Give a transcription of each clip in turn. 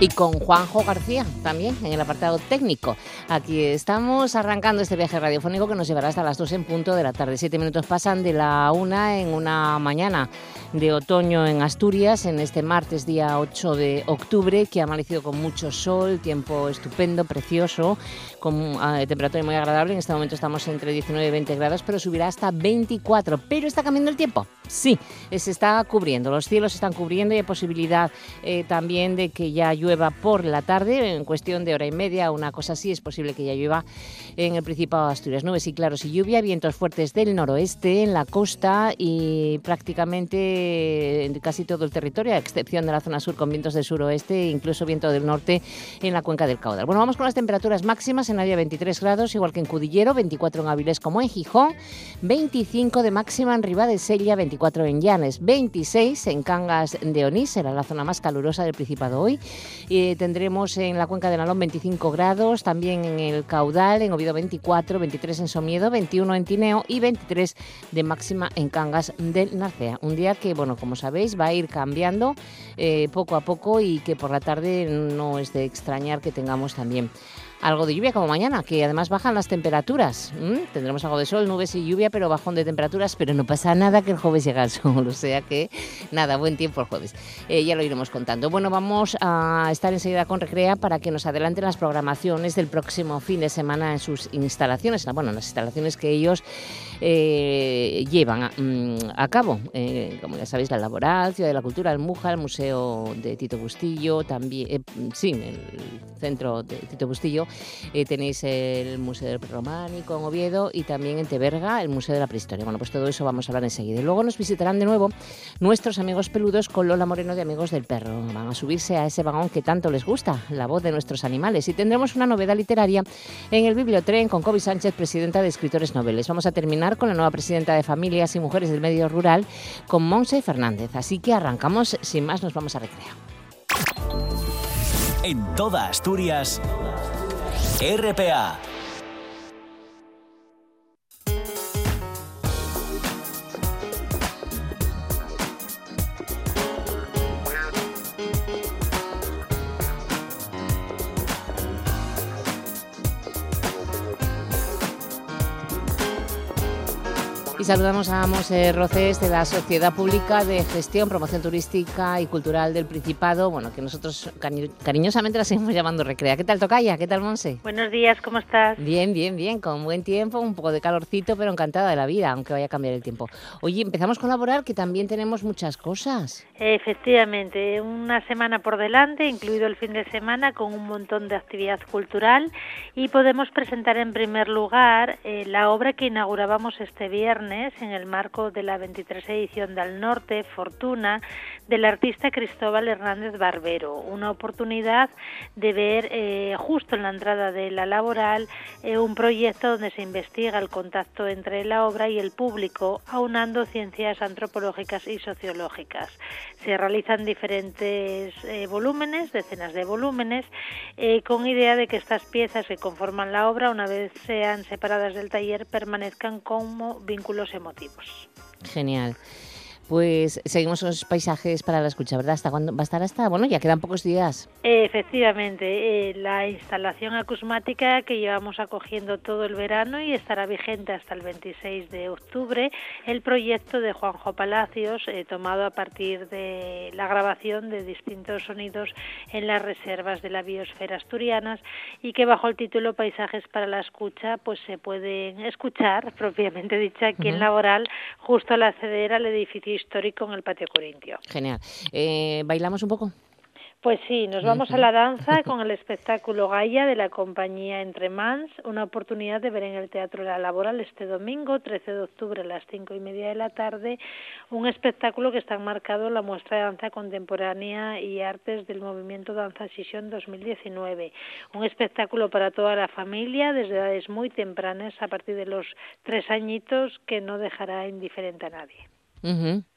Y con Juanjo García también en el apartado técnico. Aquí estamos arrancando este viaje radiofónico que nos llevará hasta las 2 en punto de la tarde. Siete minutos pasan de la una en una mañana de otoño en Asturias, en este martes día 8 de octubre, que ha amanecido con mucho sol, tiempo estupendo, precioso, con ah, temperatura muy agradable. En este momento estamos entre 19 y 20 grados, pero subirá hasta 24. Pero está cambiando el tiempo. Sí, se está cubriendo, los cielos se están cubriendo y hay posibilidad eh, también de que ya llueva por la tarde, en cuestión de hora y media, una cosa así, es posible que ya llueva en el Principado de Asturias. Nubes y claros y lluvia, vientos fuertes del noroeste, en la costa y prácticamente en casi todo el territorio, a excepción de la zona sur con vientos del suroeste e incluso viento del norte en la cuenca del caudal. Bueno, vamos con las temperaturas máximas en área 23 grados, igual que en Cudillero, 24 en Avilés como en Gijón, 25 de máxima en Sella, 24 24 en Llanes, 26 en Cangas de Onís, será la zona más calurosa del Principado hoy. Y tendremos en la cuenca de Nalón 25 grados, también en el Caudal, en Oviedo 24, 23 en Somiedo, 21 en Tineo y 23 de máxima en Cangas del Narcea. Un día que, bueno, como sabéis, va a ir cambiando eh, poco a poco y que por la tarde no es de extrañar que tengamos también algo de lluvia como mañana, que además bajan las temperaturas. Tendremos algo de sol, nubes y lluvia, pero bajón de temperaturas, pero no pasa nada que el jueves llega el sol, o sea que nada, buen tiempo el jueves. Eh, ya lo iremos contando. Bueno, vamos a estar enseguida con Recrea para que nos adelanten las programaciones del próximo fin de semana en sus instalaciones, bueno, en las instalaciones que ellos eh, llevan a, mm, cabo, eh, como ya sabéis, la Laboral, Ciudad de la Cultura, el Muja, el Museo de Tito Bustillo, también, sí, el centro de Tito Bustillo, eh, tenéis el Museo del Románico en Oviedo y también en Teberga el Museo de la Prehistoria. Bueno, pues todo eso vamos a hablar enseguida. Luego nos visitarán de nuevo nuestros amigos peludos con Lola Moreno de Amigos del Perro. Van a subirse a ese vagón que tanto les gusta, la voz de nuestros animales. Y tendremos una novedad literaria en el Bibliotren con Kobe Sánchez, presidenta de Escritores Noveles. Vamos a terminar con la nueva presidenta de Familias y Mujeres del Medio Rural, con Monse Fernández. Así que arrancamos, sin más, nos vamos a recrear. En toda Asturias. RPA saludamos a Mose Roces de la Sociedad Pública de Gestión, Promoción Turística y Cultural del Principado, bueno, que nosotros cariñosamente la seguimos llamando Recrea. ¿Qué tal, Tocaya? ¿Qué tal, Monse? Buenos días, ¿cómo estás? Bien, bien, bien, con buen tiempo, un poco de calorcito, pero encantada de la vida, aunque vaya a cambiar el tiempo. Oye, empezamos con laborar, que también tenemos muchas cosas. Efectivamente, una semana por delante, incluido el fin de semana, con un montón de actividad cultural y podemos presentar en primer lugar eh, la obra que inaugurábamos este viernes en el marco de la 23 edición del Norte, Fortuna, del artista Cristóbal Hernández Barbero. Una oportunidad de ver eh, justo en la entrada de la laboral eh, un proyecto donde se investiga el contacto entre la obra y el público, aunando ciencias antropológicas y sociológicas. Se realizan diferentes eh, volúmenes, decenas de volúmenes, con idea de que estas piezas que conforman la obra, una vez sean separadas del taller, permanezcan como vínculos emotivos. Genial. Pues seguimos los paisajes para la escucha, ¿verdad? ¿Hasta cuándo va a estar hasta? Bueno, ya quedan pocos días. Efectivamente, eh, la instalación acusmática que llevamos acogiendo todo el verano y estará vigente hasta el 26 de octubre, el proyecto de Juanjo Palacios, eh, tomado a partir de la grabación de distintos sonidos en las reservas de la biosfera asturianas y que bajo el título Paisajes para la escucha, pues se pueden escuchar, propiamente dicha, aquí en Laboral, justo al acceder al edificio histórico en el patio corintio. Genial. Eh, ¿Bailamos un poco? Pues sí, nos vamos a la danza con el espectáculo Gaia de la compañía Entre Mans, una oportunidad de ver en el Teatro La Laboral este domingo, 13 de octubre a las cinco y media de la tarde, un espectáculo que está enmarcado en la muestra de danza contemporánea y artes del movimiento Danza Sesión 2019. Un espectáculo para toda la familia, desde edades muy tempranas, a partir de los tres añitos, que no dejará indiferente a nadie.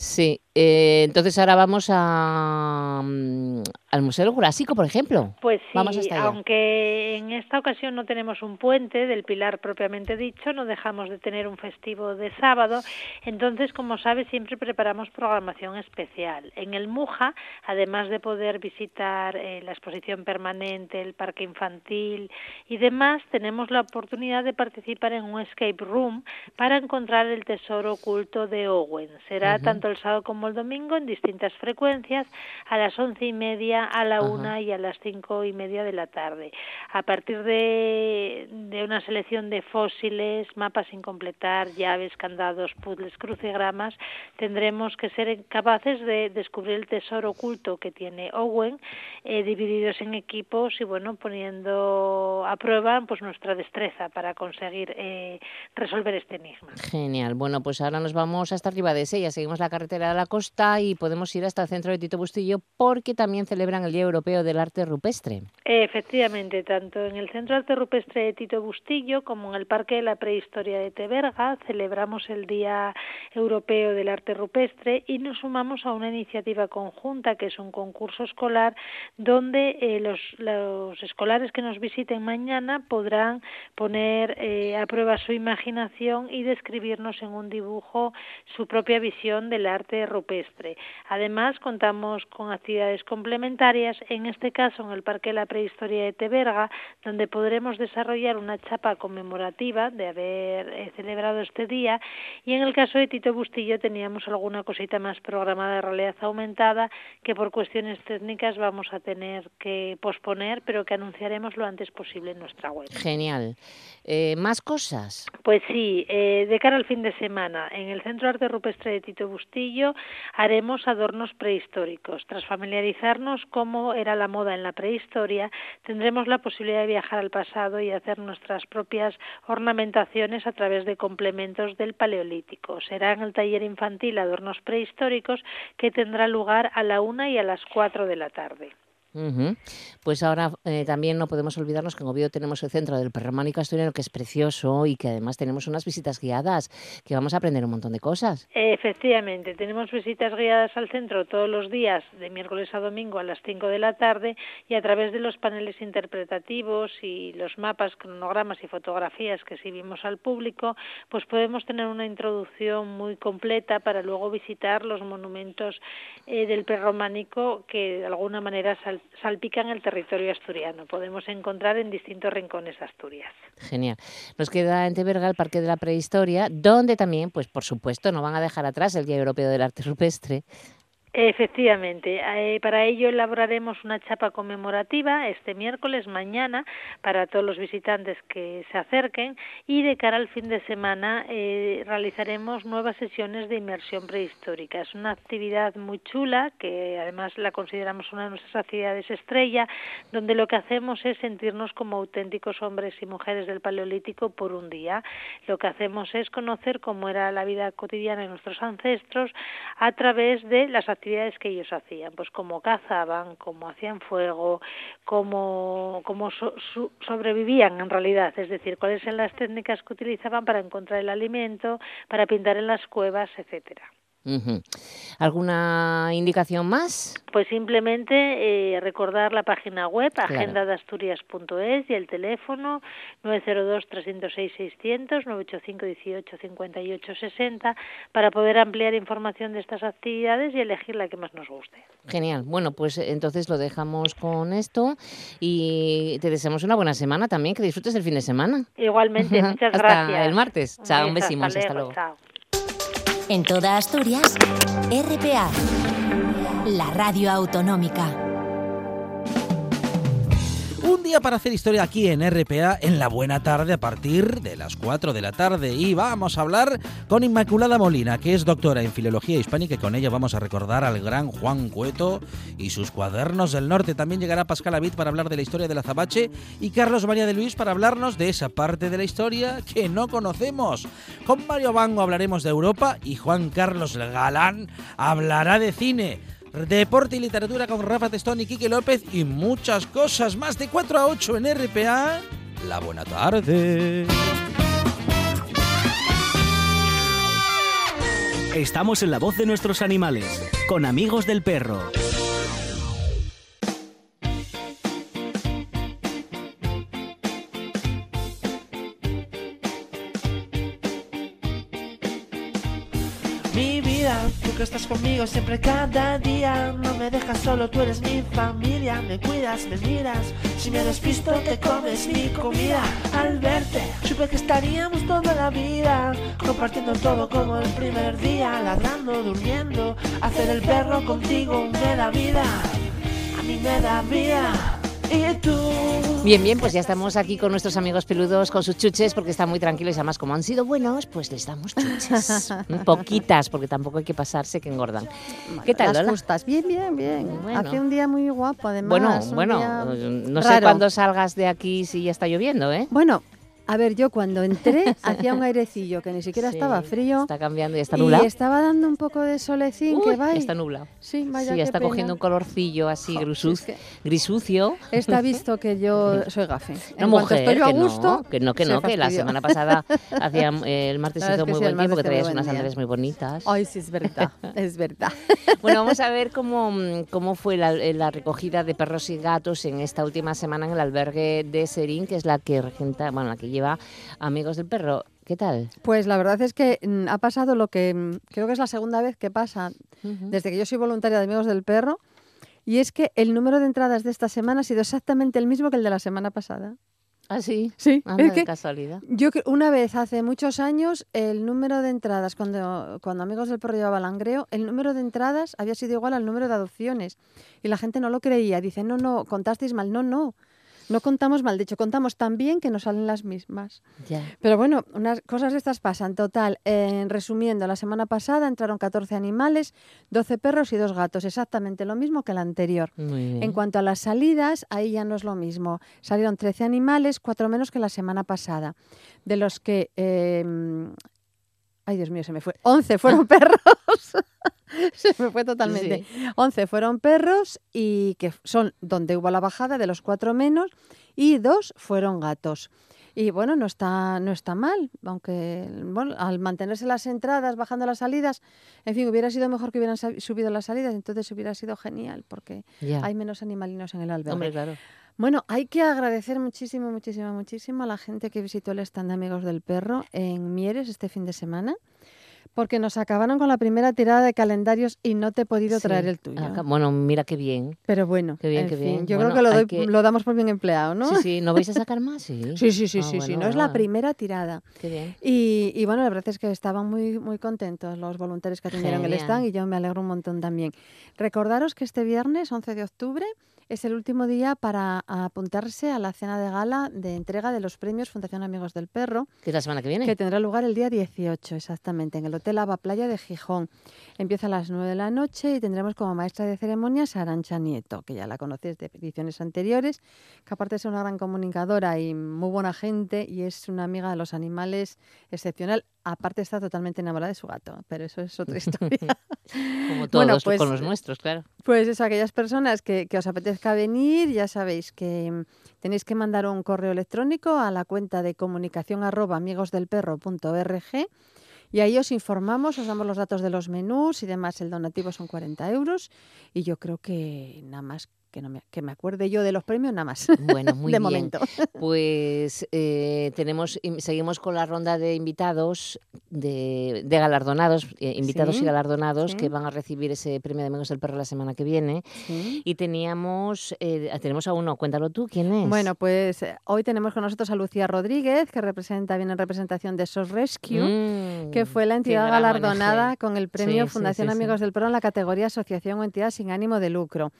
Sí, Eh, entonces ahora vamos a, mm, al Museo Jurásico, por ejemplo. Pues sí, aunque en esta ocasión no tenemos un puente del Pilar propiamente dicho, no dejamos de tener un festivo de sábado, entonces, como sabes, siempre preparamos programación especial. En el Muja, además de poder visitar eh, la exposición permanente, el parque infantil y demás, tenemos la oportunidad de participar en un escape room para encontrar el tesoro oculto de Owen. Será tanto el sábado como el domingo en distintas frecuencias a las once y media, a la una y a las cinco y media de la tarde. A partir de, de una selección de fósiles, mapas sin completar, llaves, candados, puzzles, crucigramas, tendremos que ser capaces de descubrir el tesoro oculto que tiene Owen, eh, divididos en equipos y bueno, poniendo a prueba pues nuestra destreza para conseguir eh, resolver este enigma. Genial. Bueno, pues ahora nos vamos hasta arriba de Sella, seguimos la carretera de la costa y podemos ir hasta el centro de Tito Bustillo porque también celebran el Día Europeo del Arte Rupestre. Efectivamente, tanto en el Centro Arte Rupestre de Tito Bustillo como en el Parque de la Prehistoria de Teberga celebramos el Día Europeo del Arte Rupestre y nos sumamos a una iniciativa conjunta que es un concurso escolar donde eh, los, los, escolares que nos visiten mañana podrán poner eh, a prueba su imaginación y describirnos en un dibujo su propia visión del arte rupestre. Además, contamos con actividades complementarias, en este caso en el Parque de la Prehistoria de Teberga, donde podremos desarrollar una chapa conmemorativa de haber eh, celebrado este día y en el caso de Tito Bustillo teníamos alguna cosita más programada de realidad aumentada que por cuestiones técnicas vamos a tener que posponer, pero que anunciaremos lo antes posible en nuestra web. Genial. Eh, ¿Más cosas? Pues sí, eh, de cara al fin de semana, en el Centro Arte Rupestre de Tito Bustillo haremos adornos prehistóricos. Tras familiarizarnos cómo era la moda en la prehistoria, tendremos la posibilidad de viajar al pasado y hacer nuestras propias ornamentaciones a través de complementos del Paleolítico. Será en el taller infantil Adornos Prehistóricos que tendrá lugar a la una y a las cuatro de la tarde. Pues ahora eh, también no podemos olvidarnos que en Oviedo tenemos el centro del Perrománico Asturiano, que es precioso y que además tenemos unas visitas guiadas, que vamos a aprender un montón de cosas. Efectivamente, tenemos visitas guiadas al centro todos los días, de miércoles a domingo a las 5 de la tarde, y a través de los paneles interpretativos y los mapas, cronogramas y fotografías que exhibimos al público, pues podemos tener una introducción muy completa para luego visitar los monumentos eh, del prerrománico que de alguna manera sal salpican el territorio asturiano. Podemos encontrar en distintos rincones de Asturias. Genial. Nos queda en Teberga el Parque de la Prehistoria, donde también, pues por supuesto, no van a dejar atrás el Día Europeo del Arte Rupestre Efectivamente, eh, para ello elaboraremos una chapa conmemorativa este miércoles, mañana, para todos los visitantes que se acerquen y de cara al fin de semana eh, realizaremos nuevas sesiones de inmersión prehistórica. Es una actividad muy chula que además la consideramos una de nuestras actividades estrella, donde lo que hacemos es sentirnos como auténticos hombres y mujeres del Paleolítico por un día. Lo que hacemos es conocer cómo era la vida cotidiana de nuestros ancestros a través de las actividades actividades que ellos hacían, pues cómo cazaban, cómo hacían fuego, cómo, cómo sobrevivían en realidad, es decir, cuáles eran las técnicas que utilizaban para encontrar el alimento, para pintar en las cuevas, etcétera. ¿Alguna indicación más? Pues simplemente eh, recordar la página web agendadasturias.es y el teléfono 902-306-600, 985-18-58-60 para poder ampliar información de estas actividades y elegir la que más nos guste. Genial. Bueno, pues entonces lo dejamos con esto y te deseamos una buena semana también, que disfrutes el fin de semana. Igualmente, muchas gracias. Hasta el martes. Chao, un besimo. Hasta, luego. En toda Asturias, RPA, la radio autonómica. Un día para hacer historia aquí en RPA en la buena tarde a partir de las 4 de la tarde. Y vamos a hablar con Inmaculada Molina, que es doctora en Filología Hispánica y con ella vamos a recordar al gran Juan Cueto y sus cuadernos del norte. También llegará Pascal Abid para hablar de la historia de la Zabache y Carlos María de Luis para hablarnos de esa parte de la historia que no conocemos. Con Mario Bango hablaremos de Europa y Juan Carlos Galán hablará de cine. Deporte y literatura con Rafa Testón y Quique López y muchas cosas más de 4 a 8 en RPA. La buena tarde. Estamos en la voz de nuestros animales, con amigos del perro. Estás conmigo siempre cada día. No me dejas solo, tú eres mi familia. Me cuidas, me miras. Si me despisto te comes mi comida. Al verte, supe que estaríamos toda la vida. Compartiendo todo como el primer día. Ladrando, durmiendo. Hacer el perro contigo me da vida. A mí me da vida. Y tú Bien, bien, pues ya estamos aquí con nuestros amigos peludos, con sus chuches, porque están muy tranquilos y además como han sido buenos, pues les damos chuches. Poquitas, porque tampoco hay que pasarse que engordan. ¿Qué tal, Las Lola? justas. Bien, bien, bien. Bueno. Hace un día muy guapo, además. Bueno, bueno, no sé cuándo salgas de aquí si ya está lloviendo, ¿eh? Bueno, a ver, yo cuando entré hacía un airecillo que ni siquiera Sí, estaba frío. Está cambiando y está y nublado. estaba dando un poco de solecín Uy, que va. está nublado. Sí, vaya Sí, está pena. cogiendo un colorcillo así Jo, grisuz- es grisucio. Está visto que yo soy gafe. No, en mujer, estoy yo a que no, gusto, que no, que no, que la semana pasada, hacía, eh, el martes hizo que muy sí, buen tiempo, que martes traías unas día. sandalias muy bonitas. Ay, sí, es verdad, es verdad. Bueno, vamos a ver cómo, cómo fue la, la recogida de perros y gatos en esta última semana en el albergue de Serín, que es la que regenta, bueno, la que lleva Amigos del Perro. ¿Qué tal? Pues la verdad es que mm, ha pasado lo que mm, creo que es la segunda vez que pasa desde que yo soy voluntaria de Amigos del Perro, y es que el número de entradas de esta semana ha sido exactamente el mismo que el de la semana pasada. Ah, sí. Sí, Anda, es de que casualidad. yo una vez hace muchos años el número de entradas cuando cuando Amigos del Perro llevaba Langreo, el número de entradas había sido igual al número de adopciones y la gente no lo creía, dice, "No, no, contasteis mal." No, no. No contamos mal, de hecho contamos tan bien que nos salen las mismas. Pero bueno, unas cosas de estas pasan. Total, en resumiendo, la semana pasada entraron 14 animales, 12 perros y dos gatos, exactamente lo mismo que la anterior. En cuanto a las salidas, ahí ya no es lo mismo. Salieron 13 animales, cuatro menos que la semana pasada, de los que... eh, ay, Dios mío, se me fue. 11 fueron perros. se me fue totalmente. 11 fueron perros y que son donde hubo la bajada de los cuatro menos y dos fueron gatos. Y bueno, no está, no está mal, aunque bueno, al mantenerse las entradas, bajando las salidas, en fin, hubiera sido mejor que hubieran subido las salidas, entonces hubiera sido genial, porque hay menos animalinos en el albergue. Hombre, claro. Bueno, hay que agradecer muchísimo, muchísimo, muchísimo a la gente que visitó el stand de Amigos del Perro en Mieres este fin de semana, porque nos acabaron con la primera tirada de calendarios y no te he podido Sí. traer el tuyo. Acá- bueno, mira qué bien. Pero bueno, Qué bien, en qué fin, bien. yo Bueno, creo que lo, doy- que- lo damos por bien empleado, ¿no? Sí, sí. ¿No vais a sacar más? Sí. Sí, sí, sí, Ah, sí, sí, bueno, no es la primera tirada. Qué bien. Y, y bueno, la verdad es que estaban muy, muy contentos los voluntarios que atendieron el stand y yo me alegro un montón también. Recordaros que este viernes, 11 de octubre, es el último día para apuntarse a la cena de gala de entrega de los premios Fundación Amigos del Perro, ¿Qué es la semana que viene? que tendrá lugar el día 18, exactamente, en el Hotel Ava Playa de Gijón. Empieza a las 9 de la noche y tendremos como maestra de ceremonias a Arancha Nieto, que ya la conoces de ediciones anteriores, que aparte ser una gran comunicadora y muy buena gente y es una amiga de los animales excepcional, aparte está totalmente enamorada de su gato, pero eso es otra historia. Como todos Bueno, pues, con los nuestros, claro. Pues eso, aquellas personas que, que os apetezca venir, ya sabéis que mm, tenéis que mandar un correo electrónico a la cuenta de comunicación arroba amigosdelperro.org y ahí os informamos, os damos los datos de los menús y demás. El donativo son 40 euros y yo creo que nada más que, no me, que me acuerde yo de los premios, nada más. Bueno, muy de bien. momento. Pues eh, tenemos, im- seguimos con la ronda de invitados, de, de galardonados, eh, invitados Sí, y galardonados sí. que van a recibir ese premio de Amigos del Perro la semana que viene. Sí. Y teníamos, eh, tenemos a uno, cuéntalo tú, ¿quién es? Bueno, pues eh, hoy tenemos con nosotros a Lucía Rodríguez, que representa, viene en representación de SOS Rescue. Mm, que fue la entidad galardonada con el premio Fundación. Amigos del Perro en la categoría Asociación o Entidad sin ánimo de lucro.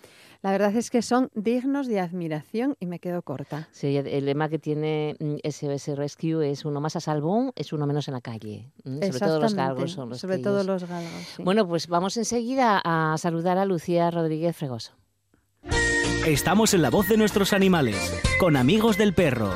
La verdad es que son dignos de admiración y me quedo corta. Sí, el lema que tiene mm, SOS Rescue es uno más a salvo, es uno menos en la calle. Mm, Sobre todo los Exactamente, galgos son los Sobre que todo ellos- los galgos. sí. Bueno, pues vamos enseguida a saludar a Lucía Rodríguez Fregoso. Estamos en la voz de nuestros animales, con amigos del perro.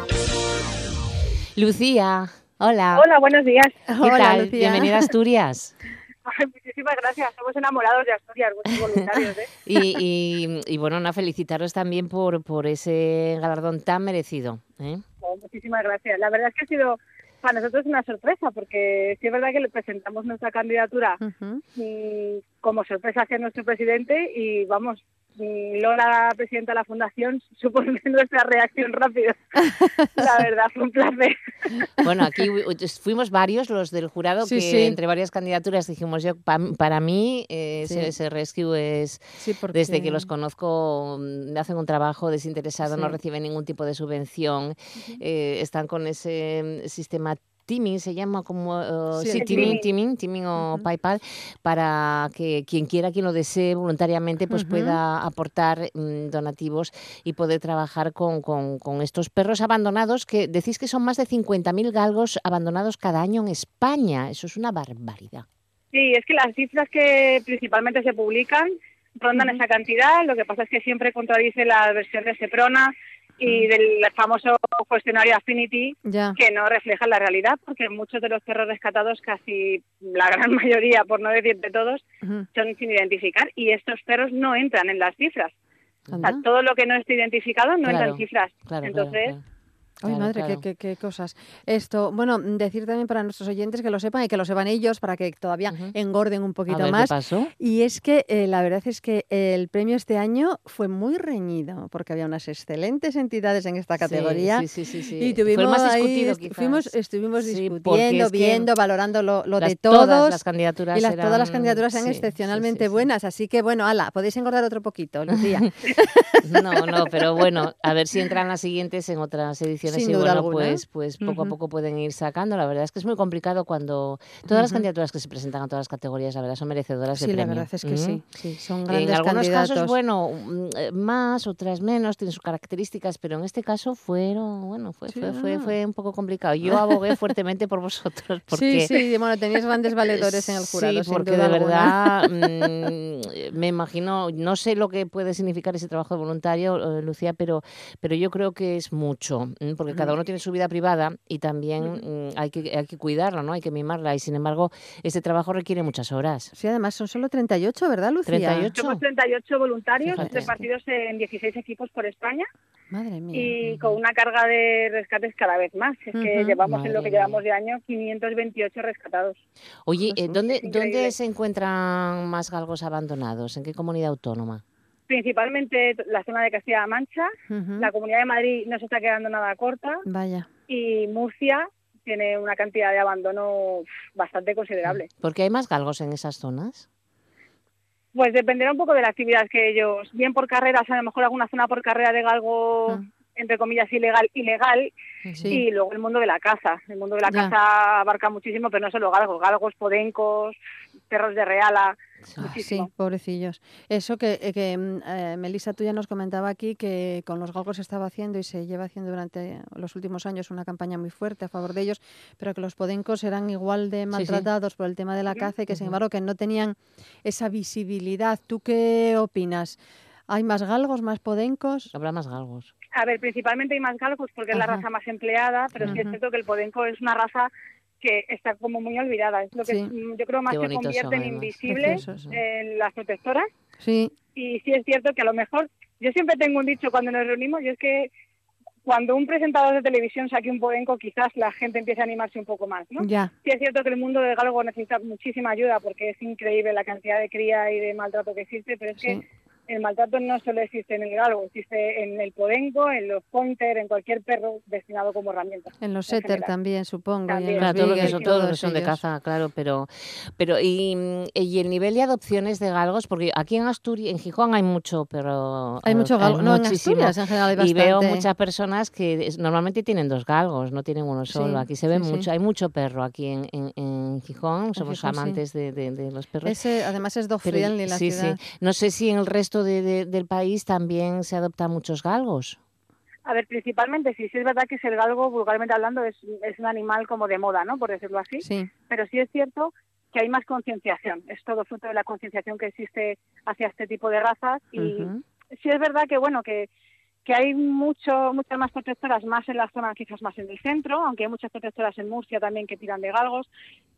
Lucía, hola. Hola, buenos días. ¿Qué Hola, tal? Lucía. Bienvenida a Asturias. Ay, muchísimas gracias. Somos enamorados de Asturias, vuestros voluntarios. ¿eh? Y, y- y, bueno, Ana, felicitaros también por, por ese galardón tan merecido. ¿eh? Oh, muchísimas gracias. La verdad es que ha sido para nosotros una sorpresa, porque sí es verdad que le presentamos nuestra candidatura mm, como sorpresa hacia nuestro presidente y vamos, Lola, presidenta de la fundación, supone nuestra reacción rápida. La verdad, fue un placer. Bueno, aquí fuimos varios los del jurado Sí, que sí. entre varias candidaturas dijimos yo, pa- para mí eh, Sí. ese, rescue es, Sí, porque... desde que los conozco, mm, hacen un trabajo desinteresado, no reciben ningún tipo de subvención, eh, están con ese mm, sistema Teaming se llama como eh, Sí, sí, Teaming. teaming, teaming o Ujú. PayPal para que quien quiera, quien lo desee voluntariamente, pues Ujú. pueda aportar mm, donativos y poder trabajar con, con- con estos perros abandonados que decís que son más de 50.000 galgos abandonados cada año en España. Eso es una barbaridad. Sí, es que las cifras que principalmente se publican rondan esa cantidad, lo que pasa es que siempre contradice la versión de Seprona y del famoso cuestionario Affinity, Ya. que no refleja la realidad, porque muchos de los perros rescatados, casi la gran mayoría, por no decir de todos, son sin identificar y estos perros no entran en las cifras. O sea, Anda. todo lo que no esté identificado no entra Claro, en cifras. Claro, Entonces, claro. Ay, Claro, madre, claro. Qué, qué- qué cosas. Esto, bueno, decir también para nuestros oyentes que lo sepan y que lo sepan ellos para que todavía engorden un A poquito ver, ¿qué más. pasó? Y es que eh, la verdad es que el premio este año fue muy reñido porque había unas excelentes entidades en esta categoría. Sí, sí, sí, sí. Y Fue tuvimos más ahí, discutido, est- quizás. fuimos, estuvimos discutiendo, es que viendo, valorando lo, lo las- de todos. Todas las candidaturas y las, todas las candidaturas eran sí, excepcionalmente buenas, así que bueno, ala, podéis engordar otro poquito, Lucía. No, no, pero bueno, a ver si entran las siguientes en otras ediciones Sin y duda bueno, pues, pues poco a poco pueden ir sacando. La verdad es que es muy complicado cuando todas las candidaturas que se presentan a todas las categorías, la verdad, son merecedoras de sí, la premio. verdad es que sí, sí, son grandes En algunos candidatos. casos, bueno, mm, más, otras menos, tienen sus características, pero en este caso fueron, bueno, fue, Sí, fue, fue, fue un poco complicado. Yo abogué fuertemente por vosotros, porque Sí, sí, bueno, tenías grandes valedores en el jurado, Sí, porque de verdad mm, me imagino, no sé lo que puede significar ese trabajo de voluntario, eh, Lucía, pero, pero yo creo que es mucho, mm, porque cada uno tiene su vida privada y también mm, hay, que, hay que cuidarla, ¿no? Hay que mimarla y sin embargo este trabajo requiere muchas horas. Sí, además son solo 38, ¿verdad, Lucía? 38. somos 38 voluntarios Fíjate. repartidos en 16 equipos por España Madre mía. y con una carga de rescates cada vez más. Es que Ujú. llevamos en lo Madre que llevamos de año 528 rescatados. Oye, eh, ¿dónde, ¿dónde se encuentran más galgos abandonados? ¿En qué comunidad autónoma? Principalmente la zona de Castilla-La Mancha, la Comunidad de Madrid no se está quedando nada corta Vaya. y Murcia tiene una cantidad de abandono bastante considerable. ¿Porque hay más galgos en esas zonas? Pues dependerá un poco de la actividad que ellos, bien por carreras, a lo mejor alguna zona por carrera de galgo, Ah. entre comillas, ilegal, ilegal, Sí. y luego el mundo de la caza. El mundo de la Ya. caza abarca muchísimo, pero no solo galgos, galgos, podencos, perros de reala, Ah, Sí, pobrecillos. Eso que, eh, que mm, eh, Melissa, tú ya nos comentaba aquí que con los galgos se estaba haciendo y se lleva haciendo durante los últimos años una campaña muy fuerte a favor de ellos, pero que los podencos eran igual de sí. maltratados por el tema de la caza y que sin embargo que no tenían esa visibilidad. ¿Tú qué opinas? ¿Hay más galgos, más podencos? Habrá más galgos. A ver, principalmente hay más galgos porque es la raza más empleada, pero sí es cierto que el podenco es una raza que está como muy olvidada. Es lo que Sí. mm, yo creo más se convierte en invisibles Preciosos. en las protectoras. Sí, Y sí es cierto que a lo mejor, yo siempre tengo un dicho cuando nos reunimos, y es que cuando un presentador de televisión saque un podenco, quizás la gente empiece a animarse un poco más, ¿no? ya. Sí es cierto que el mundo del galgo necesita muchísima ayuda porque es increíble la cantidad de cría y de maltrato que existe, pero es Sí. que el maltrato no solo existe en el galgo, existe en el podenco, en los pointer, en cualquier perro destinado como herramienta. En los setter también, supongo. Y en Claro, todos los que son, todos los que todos son de caza, claro, pero, pero y, y el nivel de adopciones de galgos, porque aquí en Asturias, en Gijón hay mucho, pero Hay mucho galgo. No, en muchísimo. Asturias en general hay Y bastante. veo muchas personas que normalmente tienen dos galgos, no tienen uno solo. Sí, aquí se ve sí, sí. mucho, hay mucho perro aquí en, en, en Gijón, somos Gijón, sí. amantes de, de- de los perros. Ese, además es dog Pero- friendly la sí, ciudad. sí. No sé si en el resto de- de- del país también se adoptan muchos galgos. A ver, principalmente, sí, sí es verdad que es el galgo, vulgarmente hablando, es, es un animal como de moda, ¿no? Por decirlo así. Sí. pero sí es cierto que hay más concienciación. Es todo fruto de la concienciación que existe hacia este tipo de razas y Ujú. sí es verdad que bueno que que hay mucho muchas más protectoras más en la zona quizás más en el centro aunque hay muchas protectoras en Murcia también que tiran de galgos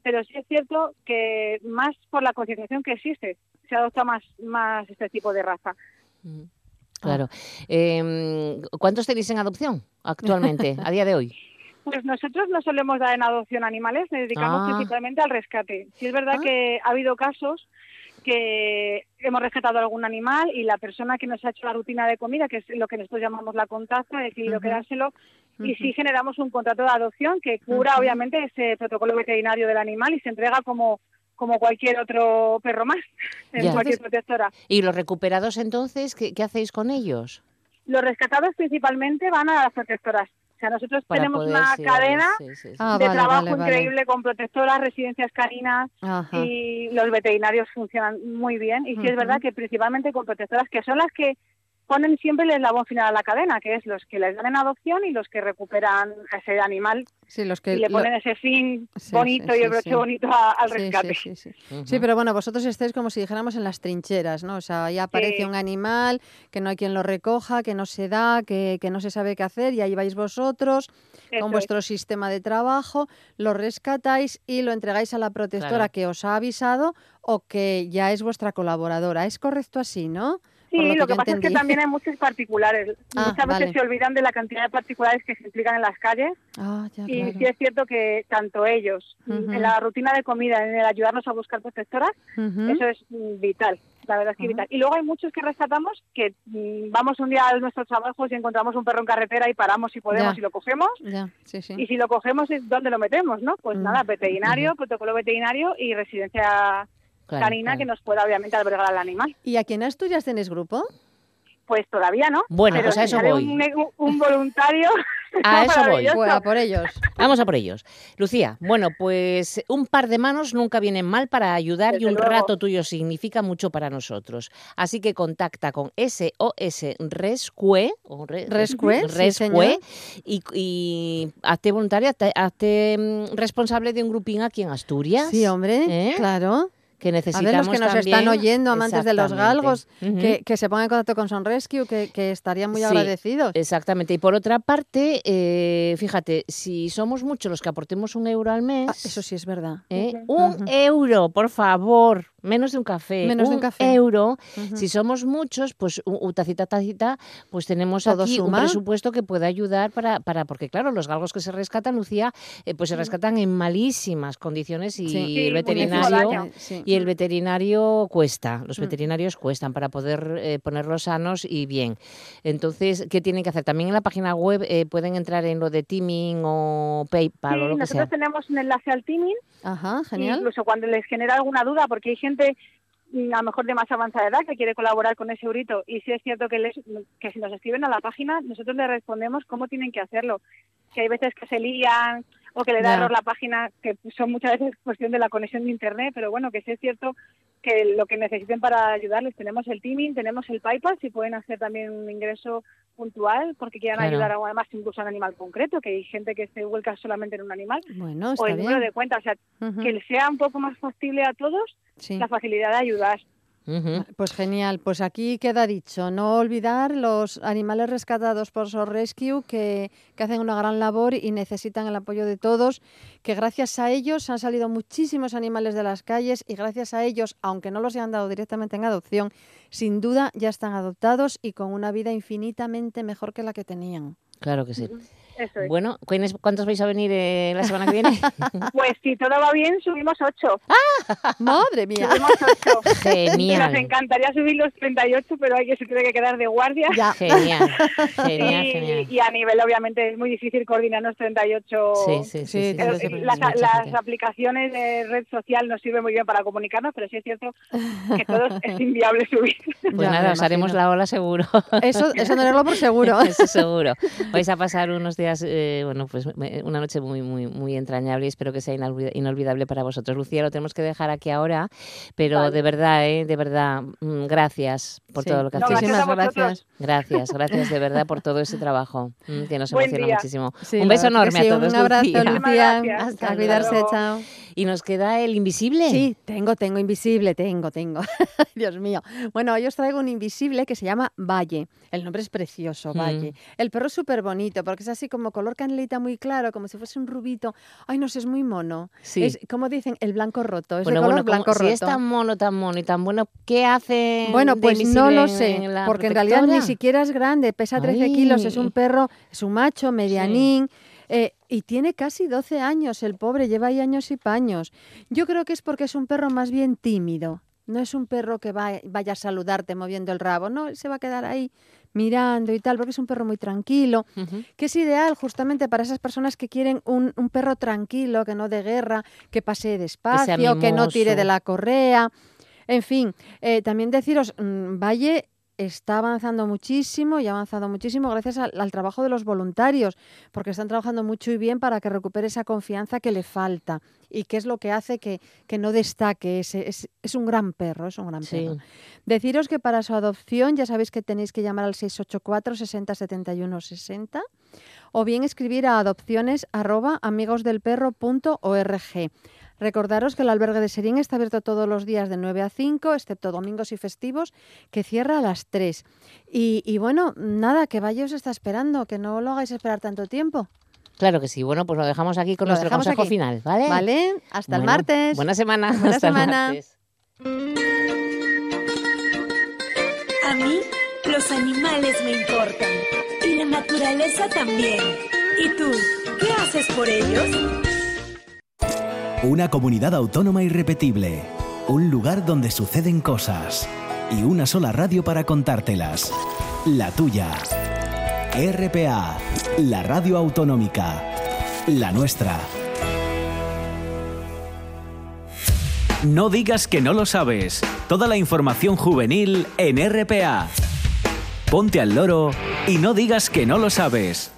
pero sí es cierto que más por la concienciación que existe se adopta más más este tipo de raza Mm, Claro. Em, ¿Cuántos tenéis en adopción actualmente, a día de hoy? Pues nosotros no solemos dar en adopción animales, nos dedicamos Ah. principalmente al rescate. Sí es verdad Ah. que ha habido casos que hemos rescatado algún animal y la persona que nos ha hecho la rutina de comida, que es lo que nosotros llamamos la contacta, ha decidido quedárselo y sí generamos un contrato de adopción que cubra Ujú. obviamente ese protocolo veterinario del animal y se entrega como como cualquier otro perro más en Ya. cualquier protectora. ¿Y los recuperados entonces, qué, qué hacéis con ellos? Los rescatados principalmente van a las protectoras. O sea, nosotros Para tenemos poder, una sí, cadena sí, sí, sí. Ah, de vale, trabajo vale, vale. increíble con protectoras, residencias caninas Ajá. y los veterinarios funcionan muy bien. Y sí es verdad que principalmente con protectoras que son las que ponen siempre el eslabón final a la cadena, que es los que les dan en adopción y los que recuperan a ese animal Sí, los que y le lo- ponen ese fin Sí, bonito sí, y el broche sí. bonito a- al Sí, rescate. Sí, sí, sí. Ujú. Sí, pero bueno, vosotros estáis como si dijéramos en las trincheras, ¿no? O sea, ya aparece Sí. un animal, que no hay quien lo recoja, que no se da, que, que no se sabe qué hacer, y ahí vais vosotros Eso con es. vuestro sistema de trabajo, lo rescatáis y lo entregáis a la protectora Claro. que os ha avisado o que ya es vuestra colaboradora. Es correcto así, ¿no? Sí, lo, lo que pasa es que también hay muchos particulares. Ah, Muchas veces se olvidan de la cantidad de particulares que se implican en las calles Ah, ya, y claro. sí es cierto que tanto ellos, Ujú. en la rutina de comida, en el ayudarnos a buscar protectoras, eso es mm, vital. La verdad es que Ujú. vital. Y luego hay muchos que rescatamos que mm, vamos un día a nuestros trabajos y encontramos un perro en carretera y paramos si podemos Ya. y lo cogemos. Ya, sí, sí. Y si lo cogemos, ¿es ¿dónde lo metemos? no Pues Mm. nada, veterinario, protocolo veterinario y residencia Claro, canina claro. que nos pueda obviamente albergar al animal. ¿Y aquí en Asturias tenéis grupo? Pues todavía no. Bueno, pero pues a eso voy. Un, un- un voluntario. A eso voy. Pues a por ellos. Vamos a por ellos. Lucía, bueno, pues un par de manos nunca vienen mal para ayudar y un luego. rato tuyo significa mucho para nosotros. Así que contacta con SOS Rescue, o re- Rescue, Rescue, y, y hazte voluntaria, hazte, hazte, mm, responsable de un grupín aquí en Asturias. Sí, hombre, ¿Eh? claro. Que A necesitamos ver, los que nos también- están oyendo, amantes de los galgos, que, que se pongan en contacto con Son Rescue, que, que estarían muy Sí, agradecidos. Exactamente. Y por otra parte, eh, fíjate, si somos muchos los que aportemos un euro al mes, Ah, eso sí es verdad. ¿eh? Un euro, por favor, menos de un café, Menos de un café. euro. Si somos muchos, pues tacita tacita, pues tenemos Todo aquí un suma. presupuesto que puede ayudar para, para porque claro, los galgos que se rescatan, Lucía, eh, pues se rescatan en malísimas condiciones y Sí. el veterinario. Sí. Y el veterinario cuesta, los Mm. veterinarios cuestan para poder eh, ponerlos sanos y bien. Entonces, ¿qué tienen que hacer? También en la página web eh, pueden entrar en lo de Teaming o PayPal Sí, o lo que nosotros sea. tenemos un enlace al Teaming, Ajá, genial. incluso cuando les genera alguna duda, porque hay gente mm, a lo mejor de más avanzada edad que quiere colaborar con ese eurito y sí es cierto que, les, que si nos escriben a la página nosotros les respondemos cómo tienen que hacerlo que hay veces que se lían o que le da error la página que son muchas veces cuestión de la conexión de internet pero bueno que sí es cierto que lo que necesiten para ayudarles tenemos el teaming tenemos el PayPal si pueden hacer también un ingreso puntual porque quieran Claro. ayudar a, además incluso a un animal concreto que hay gente que se vuelca solamente en un animal Bueno, o el número bien. de cuenta o sea Ujú, que sea un poco más factible a todos sí. la facilidad de ayudar. Ujú. Pues genial, pues aquí queda dicho, no olvidar los animales rescatados por SOS Rescue que, que hacen una gran labor y necesitan el apoyo de todos, que gracias a ellos han salido muchísimos animales de las calles y gracias a ellos, aunque no los hayan dado directamente en adopción, sin duda ya están adoptados y con una vida infinitamente mejor que la que tenían. Claro que sí. Eso es. Bueno, ¿quiénes- ¿cuántos vais a venir eh, la semana que viene? Pues si todo va bien, subimos ocho. ¡Madre mía! Subimos ocho. Nos Genial. encantaría subir los 38, pero hay que se tiene que quedar de guardia. Ya. Genial, genial, y, genial. y a nivel, obviamente, es muy difícil coordinar los 38. Sí, sí, sí. Sí, sí, Eh, sí, las, las aplicaciones de red social nos sirven muy bien para comunicarnos, pero sí es cierto que todos es inviable subir. Pues Ya, nada, os haremos la ola seguro. Eso, eso tenerlo por seguro. Eso seguro. Vais a pasar unos días, eh, bueno, pues una noche muy, muy, muy entrañable y espero que sea inolvida- inolvidable para vosotros. Lucía, lo tenemos que dejar aquí ahora, pero Vale. de verdad, eh, de verdad, mm, gracias por Sí. todo lo que No, hacéis. Muchísimas gracias. Gracias, gracias de verdad por todo ese trabajo mm, que nos Buen emociona día. muchísimo. Sí, un beso enorme sí, a todos. Un abrazo, Lucía. Lucía. Hasta A cuidarse, luego. chao. Y nos queda el invisible. Sí, tengo, tengo invisible, tengo, tengo. Dios mío. Bueno, hoy os traigo un invisible que se llama Valle. El nombre es precioso, Mm. Valle. El perro es súper bonito porque es así como color canelita muy claro, como si fuese un rubito. Ay, no sé, es muy mono. Sí. Es, como dicen, el blanco roto. Es bueno, de color bueno, como- blanco si roto. es tan mono, tan mono y tan bueno, ¿qué hace? Bueno, pues no lo sé, en porque en realidad ni siquiera es grande, pesa 13 kilos, es un perro, es un macho, medianín. Eh, y tiene casi 12 años, el pobre, lleva ahí años y paños. Yo creo que es porque es un perro más bien tímido. No es un perro que va- vaya a saludarte moviendo el rabo, no, él se va a quedar ahí mirando y tal, porque es un perro muy tranquilo, que es ideal justamente para esas personas que quieren un, un perro tranquilo, que no de guerra, que pase despacio, que, no tire de la correa. En fin, eh, también deciros, mm, Valle está avanzando muchísimo y ha avanzado muchísimo gracias al, al trabajo de los voluntarios, porque están trabajando mucho y bien para que recupere esa confianza que le falta y que es lo que hace que, que no destaque. Es, es, es un gran perro, es un gran Sí. perro. Deciros que para su adopción ya sabéis que tenéis que llamar al 684 60 71 60 o bien escribir a adopciones arroba amigosdelperro.org. Recordaros que el albergue de Serín está abierto todos los días de 9 a 5, excepto domingos y festivos, que cierra a las 3. Y, y bueno, nada, que Valle os está esperando, que no lo hagáis esperar tanto tiempo. Claro que sí. Bueno, pues lo dejamos aquí con Lo nuestro consejo aquí. final, ¿vale? ¿Vale? Hasta el martes. Buena semana. Buena Hasta el semana. martes. A mí los animales me importan y la naturaleza también. ¿Y tú, qué haces por ellos? Una comunidad autónoma irrepetible. Un lugar donde suceden cosas. Y una sola radio para contártelas. La tuya. RPA. La radio autonómica. La nuestra. No digas que no lo sabes. Toda la información juvenil en RPA. Ponte al loro y no digas que no lo sabes.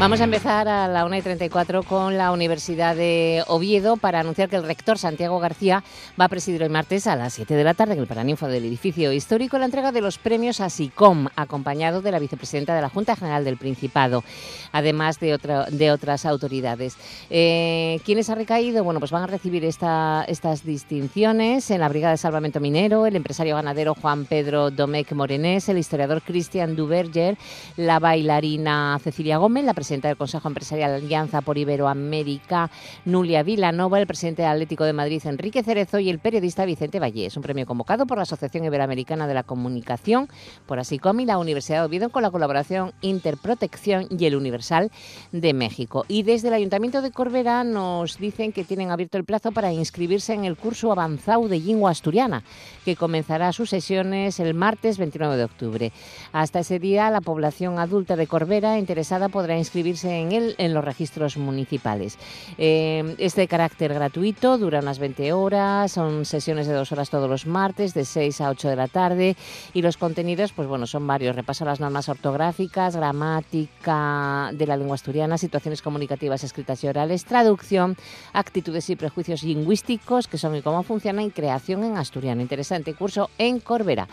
Vamos a empezar a la 1 y 34 con la Universidad de Oviedo para anunciar que el rector Santiago García va a presidir hoy martes a las 7 de la tarde en el Paraninfo del edificio histórico la entrega de los premios a SICOM, acompañado de la vicepresidenta de la Junta General del Principado, además de, otra- de otras autoridades. Eh, ¿Quiénes ha recaído? Bueno, pues van a recibir esta- estas distinciones en la Brigada de Salvamento Minero, el empresario ganadero Juan Pedro Domecq Morenés, el historiador Christian Duverger, la bailarina Cecilia Gómez, la presidenta del Consejo Empresarial Alianza por Iberoamérica, Nulia Vilanova, el presidente del Atlético de Madrid, Enrique Cerezo, y el periodista Vicente Vallés. Un premio convocado por la Asociación Iberoamericana de la Comunicación, por ASICOM y la Universidad de Oviedo, con la colaboración Interprotección y el Universal de México. Y desde el Ayuntamiento de Corbera nos dicen que tienen abierto el plazo para inscribirse en el curso avanzado de lengua asturiana, que comenzará sus sesiones el martes 29 de octubre. Hasta ese día, la población adulta de Corbera interesada podrá inscribirse en él en los registros municipales. Eh, carácter gratuito, dura unas 20 horas, son sesiones de dos horas todos los martes, de 6 a 8 de la tarde, y los contenidos, pues bueno, son varios. Repaso a las normas ortográficas, gramática de la lengua asturiana, situaciones comunicativas escritas y orales, traducción, actitudes y prejuicios lingüísticos, que son y cómo funcionan, y creación en asturiano. Interesante curso en Corbera.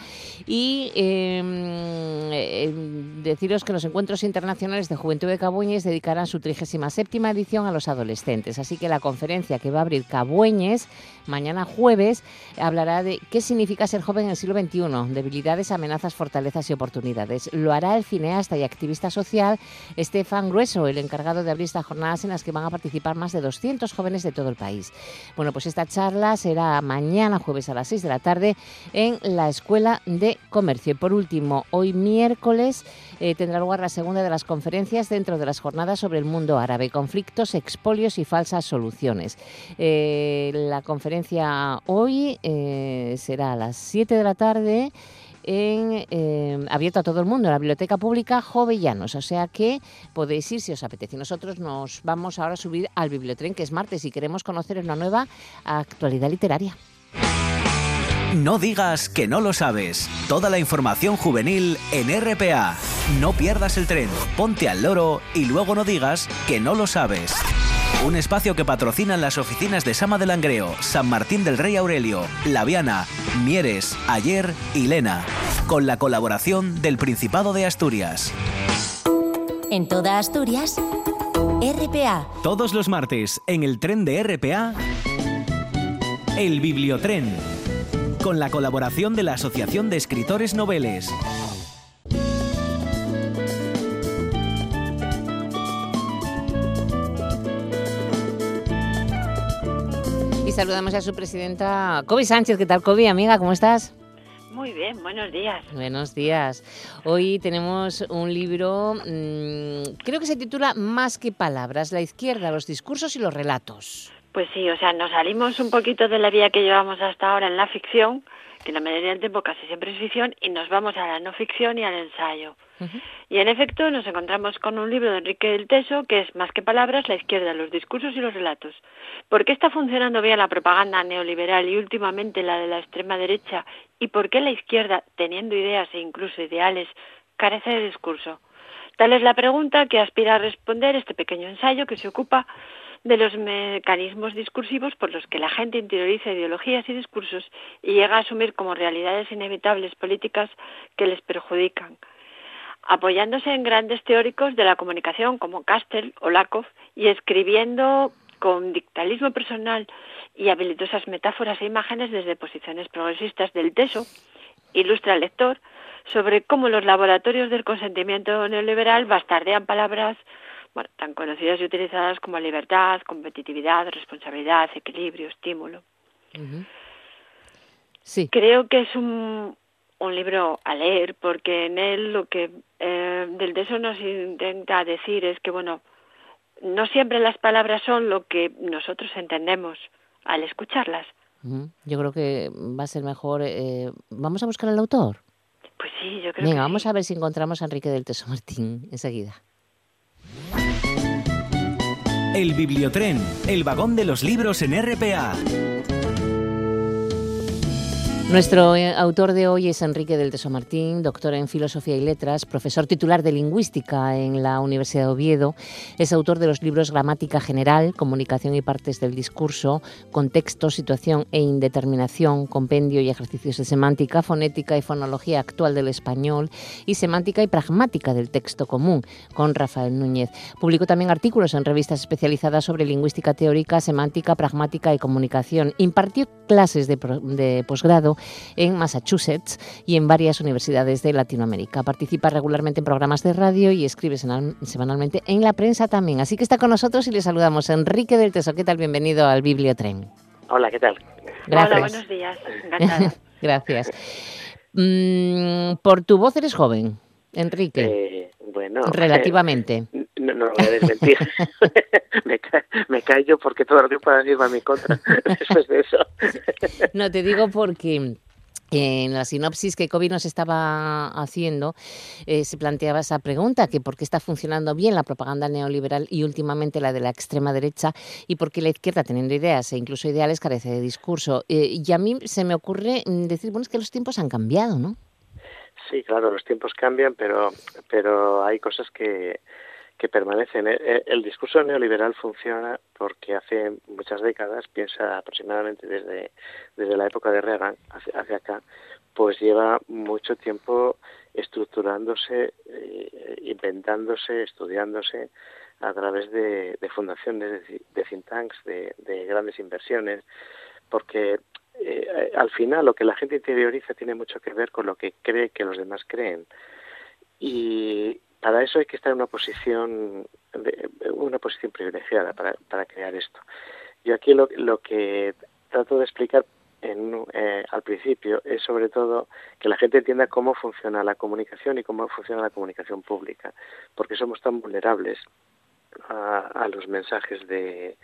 Y eh, eh, deciros que los encuentros internacionales de Juventud de Cabueñes dedicarán su 37 edición a los adolescentes. Así que la conferencia que va a abrir Cabueñes mañana jueves hablará de qué significa ser joven en el siglo XXI, debilidades, amenazas, fortalezas y oportunidades. Lo hará el cineasta y activista social Estefan Grueso, el encargado de abrir estas jornadas en las que van a participar más de 200 jóvenes de todo el país. Bueno, pues esta charla será mañana jueves a las 6 de la tarde en la Escuela de Comercio. Y por último, hoy miércoles eh, tendrá lugar la segunda de las conferencias dentro de las jornadas sobre el mundo árabe, conflictos, expolios y falsas soluciones. Eh, la conferencia hoy eh, será a las 7 de la tarde en, abierto a todo el mundo, en la Biblioteca Pública Jovellanos. O sea que podéis ir si os apetece. Nosotros nos vamos ahora a subir al bibliotren, que es martes, y queremos conocer una nueva actualidad literaria. No digas que no lo sabes. Toda la información juvenil en RPA. No pierdas el tren, ponte al loro y luego no digas que no lo sabes. Un espacio que patrocinan las oficinas de Sama de Langreo, San Martín del Rey Aurelio, Laviana, Mieres, Ayer y Lena. Con la colaboración del Principado de Asturias. En toda Asturias, RPA. Todos los martes en el tren de RPA, el Bibliotren. Con la colaboración de la Asociación de Escritores Noveles. Y saludamos a su presidenta, Kobe Sánchez. ¿Qué tal, Kobe, amiga? ¿Cómo estás? Muy bien, buenos días. Buenos días. Hoy tenemos un libro, mmm, creo que se titula Más que palabras, la izquierda, los discursos y los relatos. Pues sí, o sea, nos salimos un poquito de la vía que llevamos hasta ahora en la ficción, que la mayoría del tiempo casi siempre es ficción, y nos vamos a la no ficción y al ensayo. Uh -huh. Y en efecto nos encontramos con un libro de Enrique del Teso que es Más que palabras, la izquierda, los discursos y los relatos. ¿Por qué está funcionando bien la propaganda neoliberal y últimamente la de la extrema derecha? ¿Y por qué la izquierda, teniendo ideas e incluso ideales, carece de discurso? Tal es la pregunta que aspira a responder este pequeño ensayo que se ocupa de los mecanismos discursivos por los que la gente interioriza ideologías y discursos y llega a asumir como realidades inevitables políticas que les perjudican, apoyándose en grandes teóricos de la comunicación como Castel o Lakoff y escribiendo con dictalismo personal y habilidosas metáforas e imágenes desde posiciones progresistas del teso, ilustra al lector sobre cómo los laboratorios del consentimiento neoliberal bastardean palabras bueno, tan conocidas y utilizadas como libertad, competitividad, responsabilidad, equilibrio, estímulo. Uh -huh. Sí. Creo que es un, un libro a leer porque en él lo que eh, del de eso nos intenta decir es que, bueno, no siempre las palabras son lo que nosotros entendemos al escucharlas. Yo creo que va a ser mejor. Eh, ¿Vamos a buscar al autor? Pues sí, yo creo Venga, que vamos sí. a ver si encontramos a Enrique del Teso Martín enseguida. El Bibliotren, el vagón de los libros en RPA. Nuestro eh, autor de hoy es Enrique del Teso Martín, doctor en Filosofía y Letras, profesor titular de Lingüística en la Universidad de Oviedo. Es autor de los libros Gramática General, Comunicación y Partes del Discurso, Contexto, Situación e Indeterminación, Compendio y Ejercicios de Semántica, Fonética y Fonología Actual del Español y Semántica y Pragmática del Texto Común, con Rafael Núñez. Publicó también artículos en revistas especializadas sobre lingüística teórica, semántica, pragmática y comunicación. Impartió clases de, de posgrado en Massachusetts y en varias universidades de Latinoamérica. Participa regularmente en programas de radio y escribe semanalmente en la prensa también. Así que está con nosotros y le saludamos. Enrique del Teso, ¿qué tal? Bienvenido al Bibliotren. Hola, ¿qué tal? Gracias. Hola, buenos días. Encantada. Gracias. Mm, por tu voz eres joven, Enrique. Eh, bueno. Relativamente. Eh, no, lo voy a desmentir. me, ca me callo porque todo el tiempo va a ir a mi contra después de eso. no, te digo porque en la sinopsis que COVID nos estaba haciendo, eh, se planteaba esa pregunta, que por qué está funcionando bien la propaganda neoliberal y últimamente la de la extrema derecha, y por qué la izquierda, teniendo ideas e incluso ideales, carece de discurso. Eh, y a mí se me ocurre decir, bueno, es que los tiempos han cambiado, ¿no? Sí, claro, los tiempos cambian, pero, pero hay cosas que, que permanecen. El discurso neoliberal funciona porque hace muchas décadas, piensa aproximadamente desde, desde la época de Reagan hacia, hacia acá, pues lleva mucho tiempo estructurándose, eh, inventándose, estudiándose a través de, de fundaciones, de, de, think tanks, de, de grandes inversiones, porque eh, al final lo que la gente interioriza tiene mucho que ver con lo que cree que los demás creen. Y, para eso hay que estar en una posición de, una posición privilegiada para, para crear esto. Yo aquí lo, lo que trato de explicar en, eh, al principio es sobre todo que la gente entienda cómo funciona la comunicación y cómo funciona la comunicación pública, porque somos tan vulnerables a, a los mensajes de,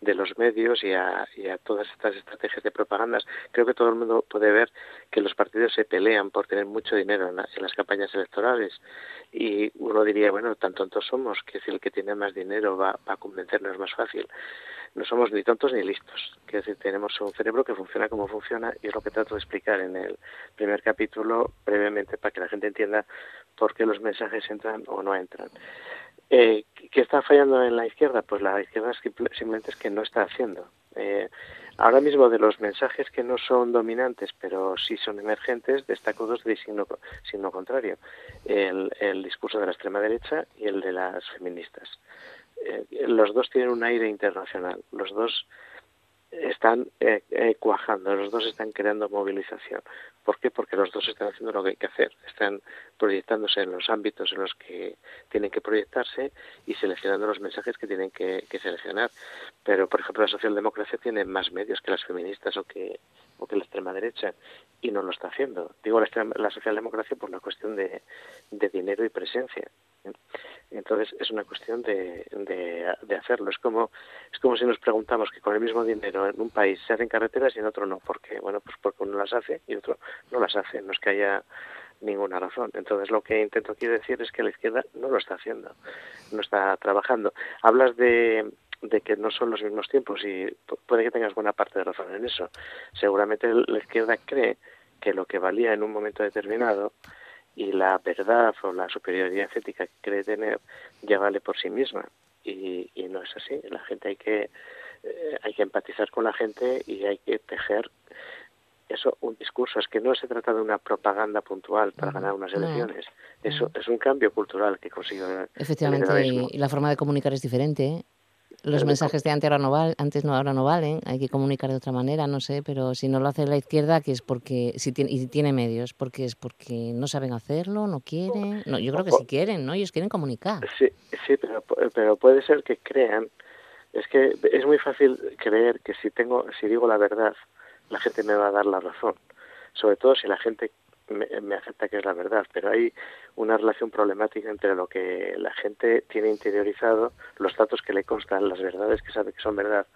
de los medios y a, y a todas estas estrategias de propagandas. Creo que todo el mundo puede ver que los partidos se pelean por tener mucho dinero en, la, en las campañas electorales y uno diría, bueno, tan tontos somos que si el que tiene más dinero va, va a convencernos más fácil. No somos ni tontos ni listos, que decir, tenemos un cerebro que funciona como funciona y es lo que trato de explicar en el primer capítulo brevemente para que la gente entienda por qué los mensajes entran o no entran. Eh, ¿Qué está fallando en la izquierda? Pues la izquierda simplemente es que no está haciendo. Eh, ahora mismo de los mensajes que no son dominantes, pero sí son emergentes, destaco dos de signo, contrario. El, el discurso de la extrema derecha y el de las feministas. Eh, los dos tienen un aire internacional. Los dos están eh, eh, cuajando, los dos están creando movilización. ¿Por qué? Porque los dos están haciendo lo que hay que hacer, están proyectándose en los ámbitos en los que tienen que proyectarse y seleccionando los mensajes que tienen que, que seleccionar. Pero, por ejemplo, la socialdemocracia tiene más medios que las feministas o que, que la extrema derecha y no lo está haciendo. Digo la, la socialdemocracia por la cuestión de, dinero y presencia. Entonces es una cuestión de, de, hacerlo. Es como, es como si nos preguntamos que con el mismo dinero en un país se hacen carreteras y en otro no. porque Bueno, pues porque uno las hace y otro no las hace. No es que haya ninguna razón. Entonces lo que intento aquí decir es que la izquierda no lo está haciendo, no está trabajando. Hablas de, de que no son los mismos tiempos y puede que tengas buena parte de razón en eso. Seguramente la izquierda cree que lo que valía en un momento determinado y la verdad o la superioridad ética que cree tener ya vale por sí misma y, y no es así. La gente hay que eh, hay que empatizar con la gente y hay que tejer eso un discurso es que no se trata de una propaganda puntual para ganar unas elecciones eso es un cambio cultural que consigue efectivamente y la forma de comunicar es diferente ¿eh? Los mensajes de antes ahora, no antes no, ahora no valen, hay que comunicar de otra manera, no sé, pero si no lo hace la izquierda, que es porque, si tiene, y tiene medios, porque es porque no saben hacerlo, no quieren, no, yo creo que sí quieren, ¿no? Ellos quieren comunicar. Sí, sí, pero, pero puede ser que crean, es que es muy fácil creer que si tengo, si digo la verdad, la gente me va a dar la razón, sobre todo si la gente me, acepta que es la verdad, pero hay una relación problemática entre lo que la gente tiene interiorizado, los datos que le constan, las verdades que sabe que son verdad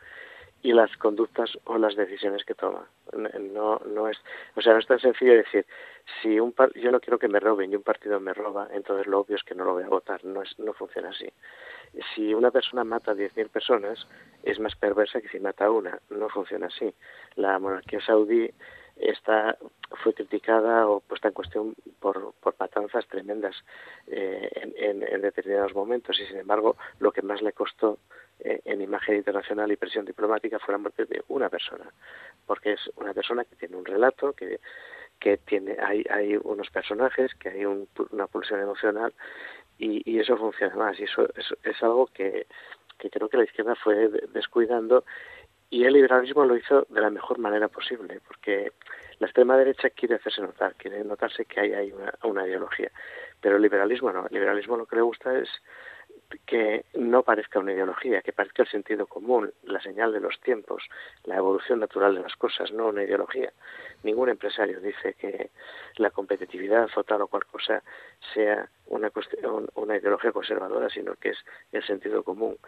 y las conductas o las decisiones que toma. No, no es, o sea, no es tan sencillo decir, si un yo no quiero que me roben y un partido me roba, entonces lo obvio es que no lo voy a votar. No es, no funciona así. Si una persona mata a 10.000 personas, es más perversa que si mata a una. No funciona así. La monarquía saudí esta fue criticada o puesta en cuestión por, por matanzas tremendas eh, en, en, determinados momentos y sin embargo lo que más le costó eh, en imagen internacional y presión diplomática fue la muerte de una persona porque es una persona que tiene un relato que que tiene hay hay unos personajes que hay una pulsión emocional y, y, eso funciona más y eso es, es algo que que creo que la izquierda fue descuidando y el liberalismo lo hizo de la mejor manera posible, porque la extrema derecha quiere hacerse notar, quiere notarse que hay, hay una, ideología, pero el liberalismo no, el liberalismo lo que le gusta es que no parezca una ideología, que parezca el sentido común, la señal de los tiempos, la evolución natural de las cosas, no una ideología. Ningún empresario dice que la competitividad o tal o cual cosa sea una, una ideología conservadora, sino que es el sentido común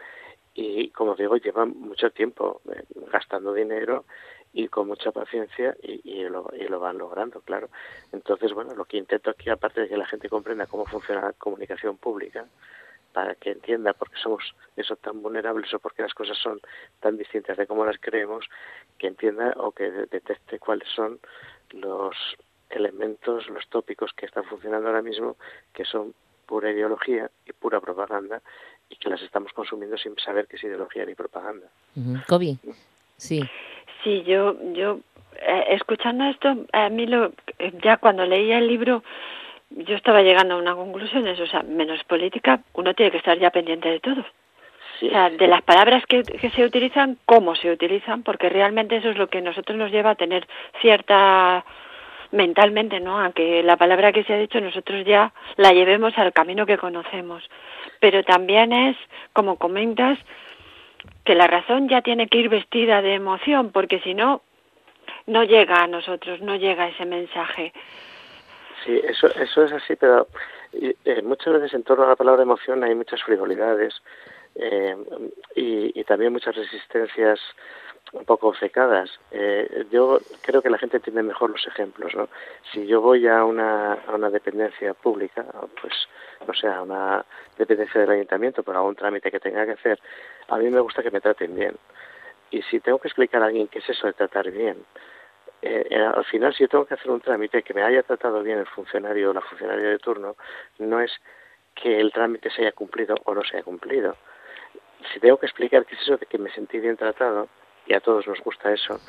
y como digo llevan mucho tiempo eh, gastando dinero y con mucha paciencia y, y, lo, y lo van logrando, claro. Entonces, bueno, lo que intento aquí, aparte de que la gente comprenda cómo funciona la comunicación pública, para que entienda por qué somos eso tan vulnerables o por qué las cosas son tan distintas de cómo las creemos, que entienda o que detecte cuáles son los elementos, los tópicos que están funcionando ahora mismo, que son pura ideología y pura propaganda y que las estamos consumiendo sin saber qué es ideología ni propaganda. Kobe, sí. Sí, yo, yo eh, escuchando esto, a mí lo, ya cuando leía el libro, yo estaba llegando a una conclusión, es, o sea, menos política, uno tiene que estar ya pendiente de todo. O sea, de las palabras que, que se utilizan, cómo se utilizan, porque realmente eso es lo que nosotros nos lleva a tener cierta mentalmente, ¿no? A que la palabra que se ha dicho nosotros ya la llevemos al camino que conocemos. Pero también es, como comentas, que la razón ya tiene que ir vestida de emoción, porque si no, no llega a nosotros, no llega ese mensaje. Sí, eso, eso es así, pero eh, muchas veces en torno a la palabra emoción hay muchas frivolidades eh, y, y, también muchas resistencias un poco obcecadas. Eh, yo creo que la gente tiene mejor los ejemplos. ¿no? Si yo voy a una, a una dependencia pública, pues no sé, a una dependencia del ayuntamiento por algún trámite que tenga que hacer, a mí me gusta que me traten bien. Y si tengo que explicar a alguien qué es eso de tratar bien, eh, eh, al final si yo tengo que hacer un trámite que me haya tratado bien el funcionario o la funcionaria de turno, no es que el trámite se haya cumplido o no se haya cumplido. Si tengo que explicar qué es eso de que me sentí bien tratado, y a todos nos gusta eso,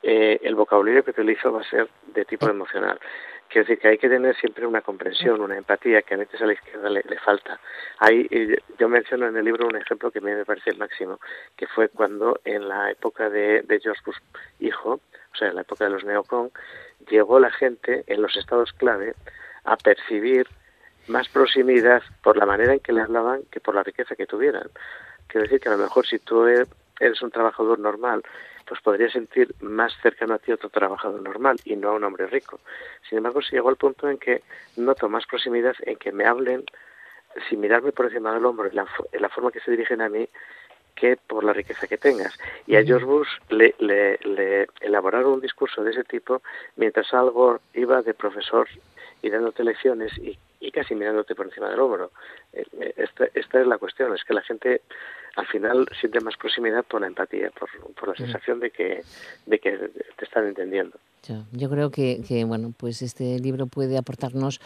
eh, el vocabulario que utilizo va a ser de tipo emocional. Quiero decir que hay que tener siempre una comprensión, una empatía que a veces a la izquierda le, le falta. Hay, yo menciono en el libro un ejemplo que a mí me parece el máximo, que fue cuando en la época de, de George Bush hijo, o sea, en la época de los neocon, llegó la gente en los estados clave a percibir más proximidad por la manera en que le hablaban que por la riqueza que tuvieran. Quiero decir que a lo mejor si tú eres un trabajador normal pues podría sentir más cercano a ti otro trabajador normal y no a un hombre rico. Sin embargo, se llegó al punto en que noto más proximidad en que me hablen sin mirarme por encima del hombro en la, en la forma que se dirigen a mí que por la riqueza que tengas. Y a George Bush le, le, le, elaboraron un discurso de ese tipo mientras algo iba de profesor y dándote lecciones y, y casi mirándote por encima del hombro. Eh, eh, esta, esta es la cuestión, es que la gente al final siente más proximidad por la empatía, por, por la sensación de que, de que te están entendiendo. Yo creo que, que, bueno, pues este libro puede aportarnos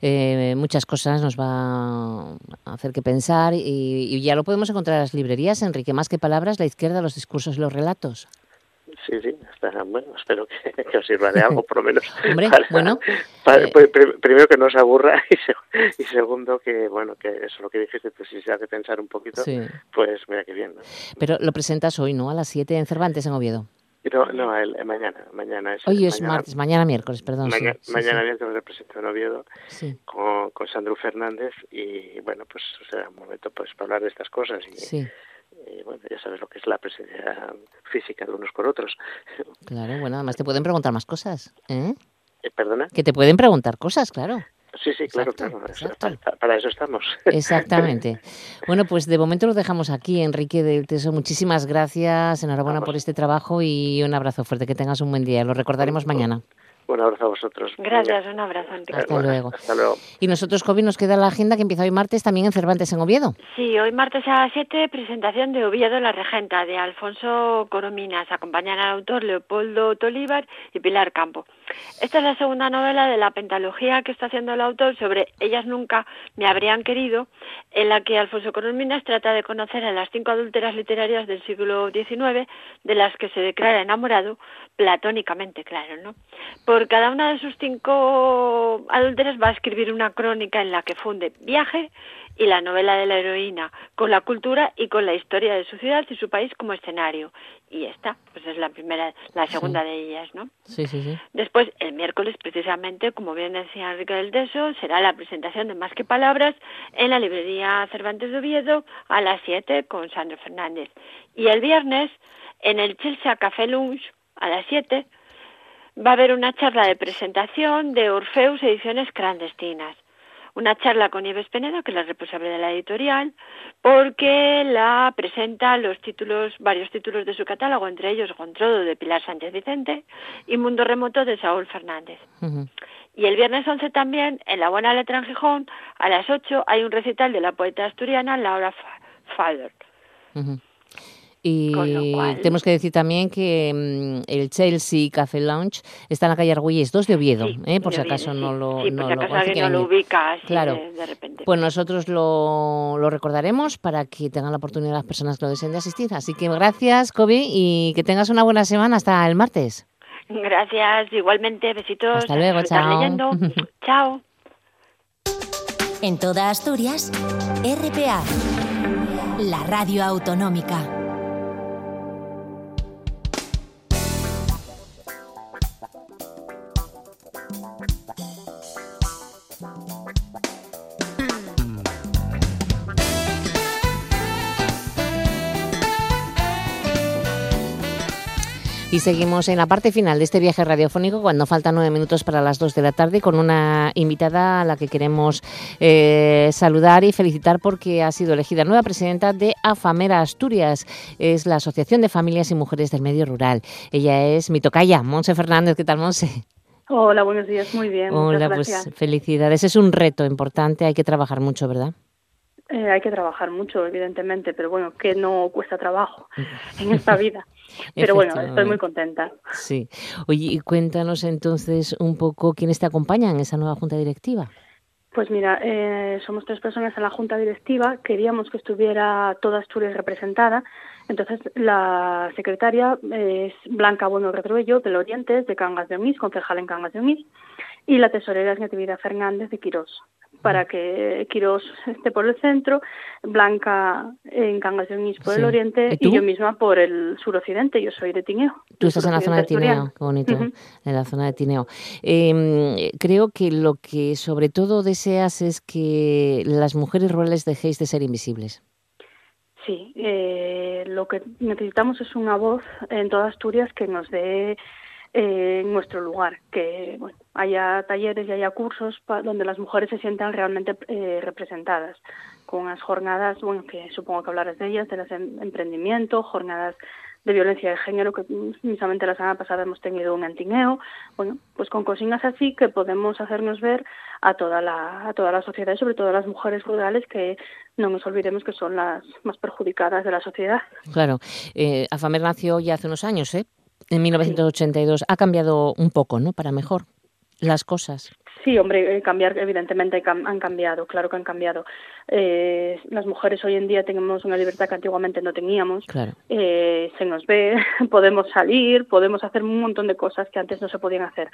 eh, muchas cosas, nos va a hacer que pensar y, y, ya lo podemos encontrar en las librerías, Enrique, más que palabras, la izquierda, los discursos y los relatos. Sí, sí, está, bueno, espero que, que, os sirva de algo, por lo menos. Hombre, bueno. Para, eh, primero que no os aburra y, se, y, segundo que, bueno, que eso lo que dijiste, pues si se hace pensar un poquito, sí. pues mira qué bien. ¿no? Pero lo presentas hoy, ¿no? A las 7 en Cervantes, en Oviedo. No, no, el, el mañana, mañana es. Hoy es mañana, martes, mañana miércoles, perdón. Mañana, sí, mañana sí, miércoles represento en Oviedo con, con Sandro Fernández y bueno, pues será un momento pues para hablar de estas cosas y, y bueno, ya sabes lo que es la presencia física de unos con otros. Claro, bueno, además te pueden preguntar más cosas, ¿eh? ¿Eh ¿Perdona? Que te pueden preguntar cosas, claro. Sí, sí, claro, exacto, claro. Exacto. Para, para, eso estamos. Exactamente. Bueno, pues de momento lo dejamos aquí, Enrique del Teso. Muchísimas gracias, enhorabuena Vamos. por este trabajo y un abrazo fuerte. Que tengas un buen día. Lo recordaremos mañana. Un abrazo a vosotros. Gracias, un abrazo. Enrique. Hasta, bueno, luego. hasta luego. Y nosotros, Kobe, nos queda la agenda que empieza hoy martes también en Cervantes, en Oviedo. Sí, hoy martes a las 7, presentación de Oviedo, la regenta, de Alfonso Corominas. Acompañan al autor Leopoldo Tolívar y Pilar Campo. Esta es la segunda novela de la pentalogía que está haciendo el autor sobre Ellas nunca me habrían querido, en la que Alfonso Corominas trata de conocer a las cinco adúlteras literarias del siglo XIX, de las que se declara enamorado, platónicamente, claro, ¿no? Por cada una de sus cinco adúlteras va a escribir una crónica en la que funde viaje y la novela de la heroína, con la cultura y con la historia de su ciudad y su país como escenario. Y esta, pues es la primera, la segunda sí. de ellas, ¿no? Sí, sí, sí. Después, el miércoles, precisamente, como bien decía Enrique del Deso, será la presentación de Más que Palabras en la librería Cervantes de Oviedo a las 7 con Sandro Fernández. Y el viernes, en el Chelsea Café Lunch, a las 7, va a haber una charla de presentación de Orfeus Ediciones Clandestinas. Una charla con Nieves Penedo, que es la responsable de la editorial, porque la presenta los títulos, varios títulos de su catálogo, entre ellos Gontrodo de Pilar Sánchez Vicente y Mundo Remoto de Saúl Fernández. Uh -huh. Y el viernes 11 también, en La Buena Letra en Gijón, a las 8, hay un recital de la poeta asturiana Laura Fader. Uh -huh. Y cual... tenemos que decir también que um, el Chelsea Café Lounge está en la calle Argüelles 2 de Oviedo, sí, ¿eh? por de si acaso Oviedo, no lo sí, no por si lo, acaso alguien no lo ubica así claro. de, de, repente. Pues nosotros lo, lo, recordaremos para que tengan la oportunidad las personas que lo deseen de asistir. Así que gracias, Kobe, y que tengas una buena semana hasta el martes. Gracias, igualmente, besitos. Hasta luego, chao. Leyendo. chao. En toda Asturias, RPA, la radio autonómica. Y seguimos en la parte final de este viaje radiofónico cuando faltan nueve minutos para las dos de la tarde con una invitada a la que queremos eh, saludar y felicitar porque ha sido elegida nueva presidenta de AFAMERA Asturias. Es la Asociación de Familias y Mujeres del Medio Rural. Ella es mi tocaya, Monse Fernández. ¿Qué tal, Monse? Hola, buenos días. Muy bien. Hola, pues felicidades. Es un reto importante. Hay que trabajar mucho, ¿verdad? Eh, hay que trabajar mucho, evidentemente, pero bueno, que no cuesta trabajo en esta vida. Pero bueno, estoy muy contenta. Sí. Oye, y cuéntanos entonces un poco quiénes te acompañan en esa nueva junta directiva. Pues mira, eh, somos tres personas en la junta directiva. Queríamos que estuviera toda Asturias representada. Entonces, la secretaria es Blanca Bueno Retruello, del Oriente, de Cangas de Onís, concejal en Cangas de Onís. Y la tesorera es Natividad Fernández, de Quirós para que Quirós esté por el centro, Blanca en Cangas de Onís por sí. el oriente ¿Y, y, yo misma por el suroccidente. Yo soy de Tineo. Tú estás en la zona de Tineo, qué bonito, uh -huh. en la zona de Tineo. Eh, creo que lo que sobre todo deseas es que las mujeres rurales dejéis de ser invisibles. sí. Eh, lo que necesitamos es una voz en toda Asturias que nos dé eh, nuestro lugar, que bueno, haya talleres y haya cursos donde las mujeres se sientan realmente eh, representadas, con unas jornadas, bueno, que supongo que hablarás de ellas, de las em-, emprendimiento, jornadas de violencia de género, que mismamente la semana pasada hemos tenido un antineo, bueno, pues con cocinas así que podemos hacernos ver a toda la, a toda la sociedad y sobre todo a las mujeres rurales que no nos olvidemos que son las más perjudicadas de la sociedad. Claro, eh, Afamer nació ya hace unos años, ¿eh? En 1982. Ha cambiado un poco, ¿no? Para mejor las cosas. Sí, hombre, eh, cambiar evidentemente han cambiado, claro que han cambiado. Eh, las mujeres hoy en día tenemos una libertad que antiguamente no teníamos. Claro. Eh, se nos ve, podemos salir, podemos hacer un montón de cosas que antes no se podían hacer.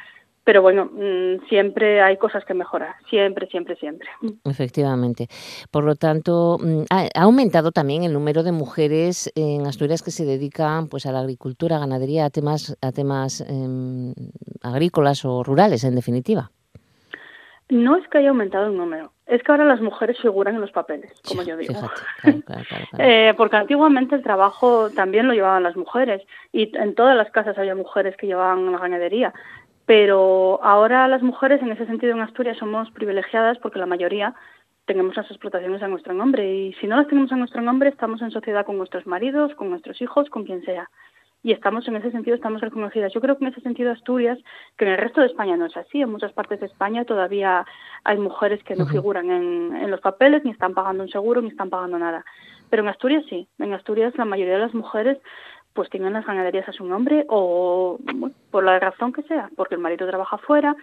Pero bueno, mm, siempre hay cosas que mejorar, siempre, siempre, siempre. Efectivamente. Por lo tanto, mm, ha, aumentado también el número de mujeres en Asturias que se dedican pues a la agricultura, ganadería, a temas, a temas em, agrícolas o rurales, en definitiva. No es que haya aumentado el número, es que ahora las mujeres figuran en los papeles, como yo digo. eh, porque antiguamente el trabajo también lo llevaban las mujeres y en todas las casas había mujeres que llevaban la ganadería. Pero ahora las mujeres, en ese sentido, en Asturias somos privilegiadas porque la mayoría tenemos las explotaciones a nuestro nombre y si no las tenemos a nuestro nombre estamos en sociedad con nuestros maridos, con nuestros hijos, con quien sea y estamos en ese sentido estamos reconocidas. Yo creo que en ese sentido Asturias, que en el resto de España no es así, en muchas partes de España todavía hay mujeres que no figuran en, en los papeles, ni están pagando un seguro, ni están pagando nada. Pero en Asturias sí, en Asturias la mayoría de las mujeres pues tienen las ganaderías a su nombre o por la razón que sea, porque el marido trabaja fuera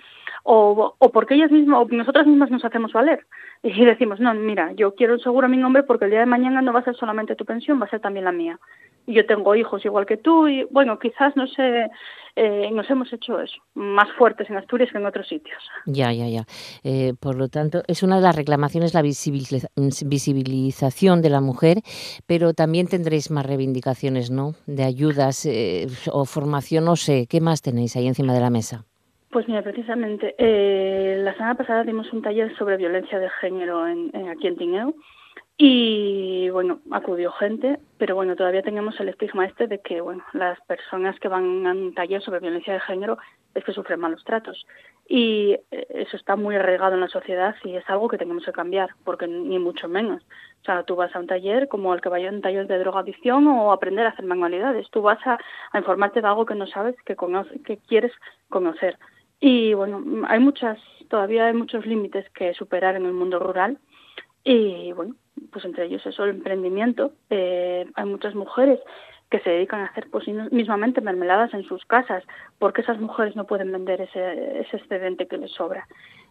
o, o porque ellas mismas o nosotras mismas nos hacemos valer. Y decimos, no, mira, yo quiero un seguro a mi nombre porque el día de mañana no va a ser solamente tu pensión, va a ser también la mía. Yo tengo hijos igual que tú y bueno, quizás no sé, eh, nos hemos hecho eso, más fuertes en Asturias que en otros sitios. Ya, ya, ya. Eh, por lo tanto, es una de las reclamaciones la visibilización de la mujer, pero también tendréis más reivindicaciones, ¿no? De ayudas eh, o formación, no sé, ¿qué más tenéis ahí encima de la mesa? Pues mira, precisamente, la semana pasada dimos un taller sobre violencia de género en, aquí en Tineo y bueno, acudió gente, pero bueno, todavía tenemos el estigma este de que bueno, las personas que van a un taller sobre violencia de género es que sufren malos tratos. Y eh, eso está muy arraigado en la sociedad y es algo que tenemos que cambiar, porque ni mucho menos. O sea, tú vas a un taller como el que vaya a un taller de drogadicción o aprender a hacer manualidades. Tú vas a, informarte de algo que no sabes, que, que quieres conocer. Y bueno, hay muchas, todavía hay muchos límites que superar en el mundo rural. Y bueno, pues entre ellos eso, el emprendimiento. Eh, hay muchas mujeres que se dedican a hacer pues mismamente mermeladas en sus casas, porque esas mujeres no pueden vender ese, ese excedente que les sobra.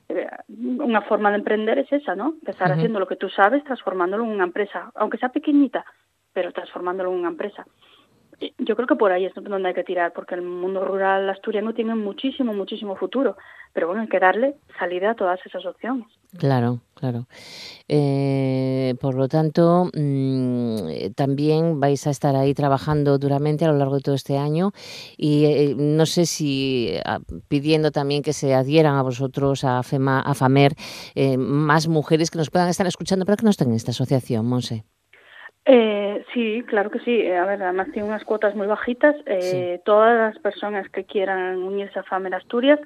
Eh, una forma de emprender es esa, ¿no? Empezar haciendo lo que tú sabes, transformándolo en una empresa, aunque sea pequeñita, pero transformándolo en una empresa yo creo que por ahí es donde hay que tirar, porque el mundo rural asturiano tiene muchísimo, muchísimo futuro, pero bueno, hay que darle salida a todas esas opciones. Claro, claro. Eh, por lo tanto, mm, también vais a estar ahí trabajando duramente a lo largo de todo este año y eh, no sé si ah, pidiendo también que se adhieran a vosotros, a, FEMA, a FAMER, eh, más mujeres que nos puedan estar escuchando, pero que no estén en esta asociación, Monse. Eh, sí, claro que sí. A ver, además tiene unas cuotas muy bajitas. Eh, Todas las personas que quieran unirse a FAMER Asturias,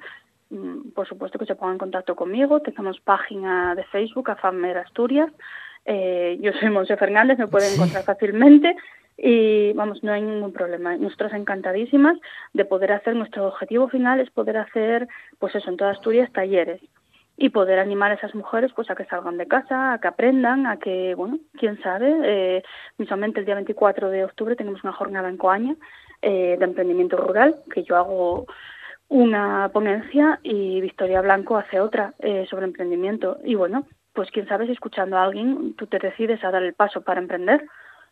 mm, por supuesto que se pongan en contacto conmigo. Tenemos página de Facebook, a FAMER Asturias. Eh, yo soy Monse Fernández, me pueden encontrar fácilmente y vamos, no hay ningún problema. Nosotros encantadísimas de poder hacer, nuestro objetivo final es poder hacer, pues eso, en toda Asturias, talleres y poder animar a esas mujeres pues a que salgan de casa, a que aprendan, a que, bueno, quién sabe, eh, mismamente el día 24 de octubre tenemos una jornada en Coaña eh, de emprendimiento rural, que yo hago una ponencia y Victoria Blanco hace otra eh, sobre emprendimiento. Y bueno, pues quién sabe si escuchando a alguien tú te decides a dar el paso para emprender.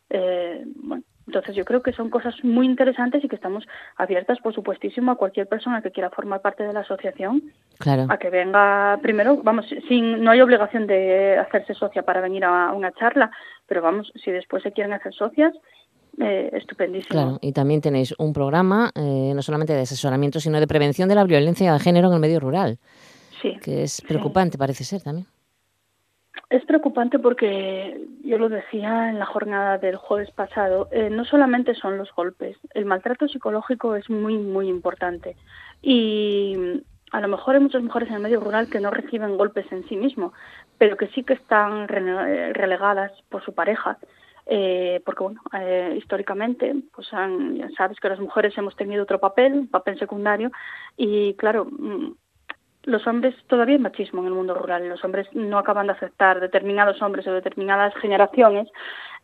Eh, bueno, entonces yo creo que son cosas muy interesantes y que estamos abiertas, por supuestísimo, a cualquier persona que quiera formar parte de la asociación, claro. a que venga primero, vamos, sin, no hay obligación de hacerse socia para venir a una charla, pero vamos, si después se quieren hacer socias, eh, estupendísimo. Claro, y también tenéis un programa, eh, no solamente de asesoramiento, sino de prevención de la violencia de género en el medio rural. Sí. Que es preocupante, parece ser también. es preocupante porque yo lo decía en la jornada del jueves pasado, eh, no solamente son los golpes, el maltrato psicológico es muy, muy importante. Y a lo mejor hay muchas mujeres en el medio rural que no reciben golpes en sí mismo, pero que sí que están relegadas por su pareja. Eh, porque bueno, eh, históricamente, pues ya sabes que las mujeres hemos tenido otro papel, un papel secundario, y claro, mm, los hombres todavía hay machismo en el mundo rural. Los hombres no acaban de aceptar determinados hombres o determinadas generaciones,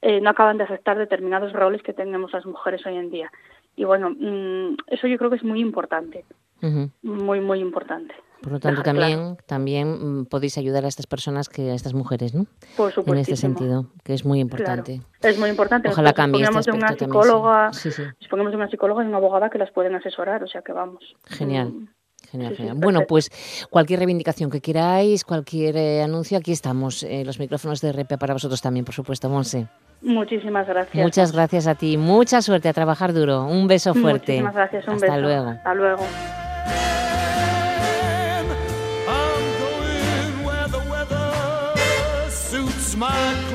eh, no acaban de aceptar determinados roles que tenemos las mujeres hoy en día. Y bueno, mm, eso yo creo que es muy importante, muy muy importante. Por lo tanto, también, también mm, podéis ayudar a estas personas, que a estas mujeres, ¿no? Por supuesto. En este sentido, que es muy importante. Es muy importante. Ojalá cambie este de una psicóloga, Disponemos de una psicóloga y una abogada que las pueden asesorar, o sea que vamos. Genial. Mm, Genial, genial. bueno, pues cualquier reivindicación que queráis, cualquier eh, anuncio, aquí estamos. Eh, los micrófonos de RP para vosotros también, por supuesto, Monse. Muchísimas gracias. Muchas gracias a ti. Mucha suerte a trabajar duro. Un beso fuerte. Muchísimas gracias. Un Hasta luego. Hasta luego. I'm going where the weather suits my.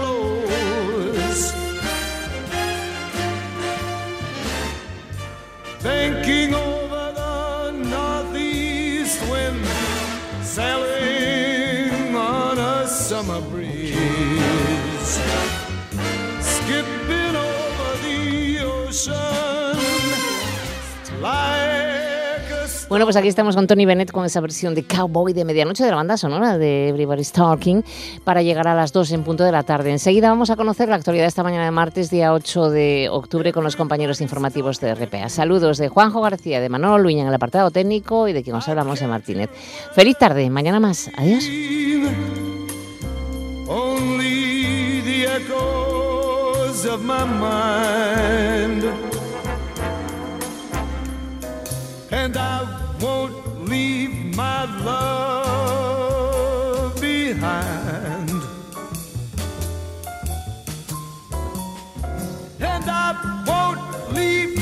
Bueno, pues aquí estamos con Tony Bennett con esa versión de Cowboy de medianoche de la banda sonora de Everybody's Talking para llegar a las 2 en punto de la tarde. Enseguida vamos a conocer la actualidad esta mañana de martes, día 8 de octubre, con los compañeros informativos de RPA. Saludos de Juanjo García, de Manolo Luña en el apartado técnico y de quien os hablamos de Martínez. Feliz tarde, mañana más. Adiós. Won't leave my love behind. And I won't leave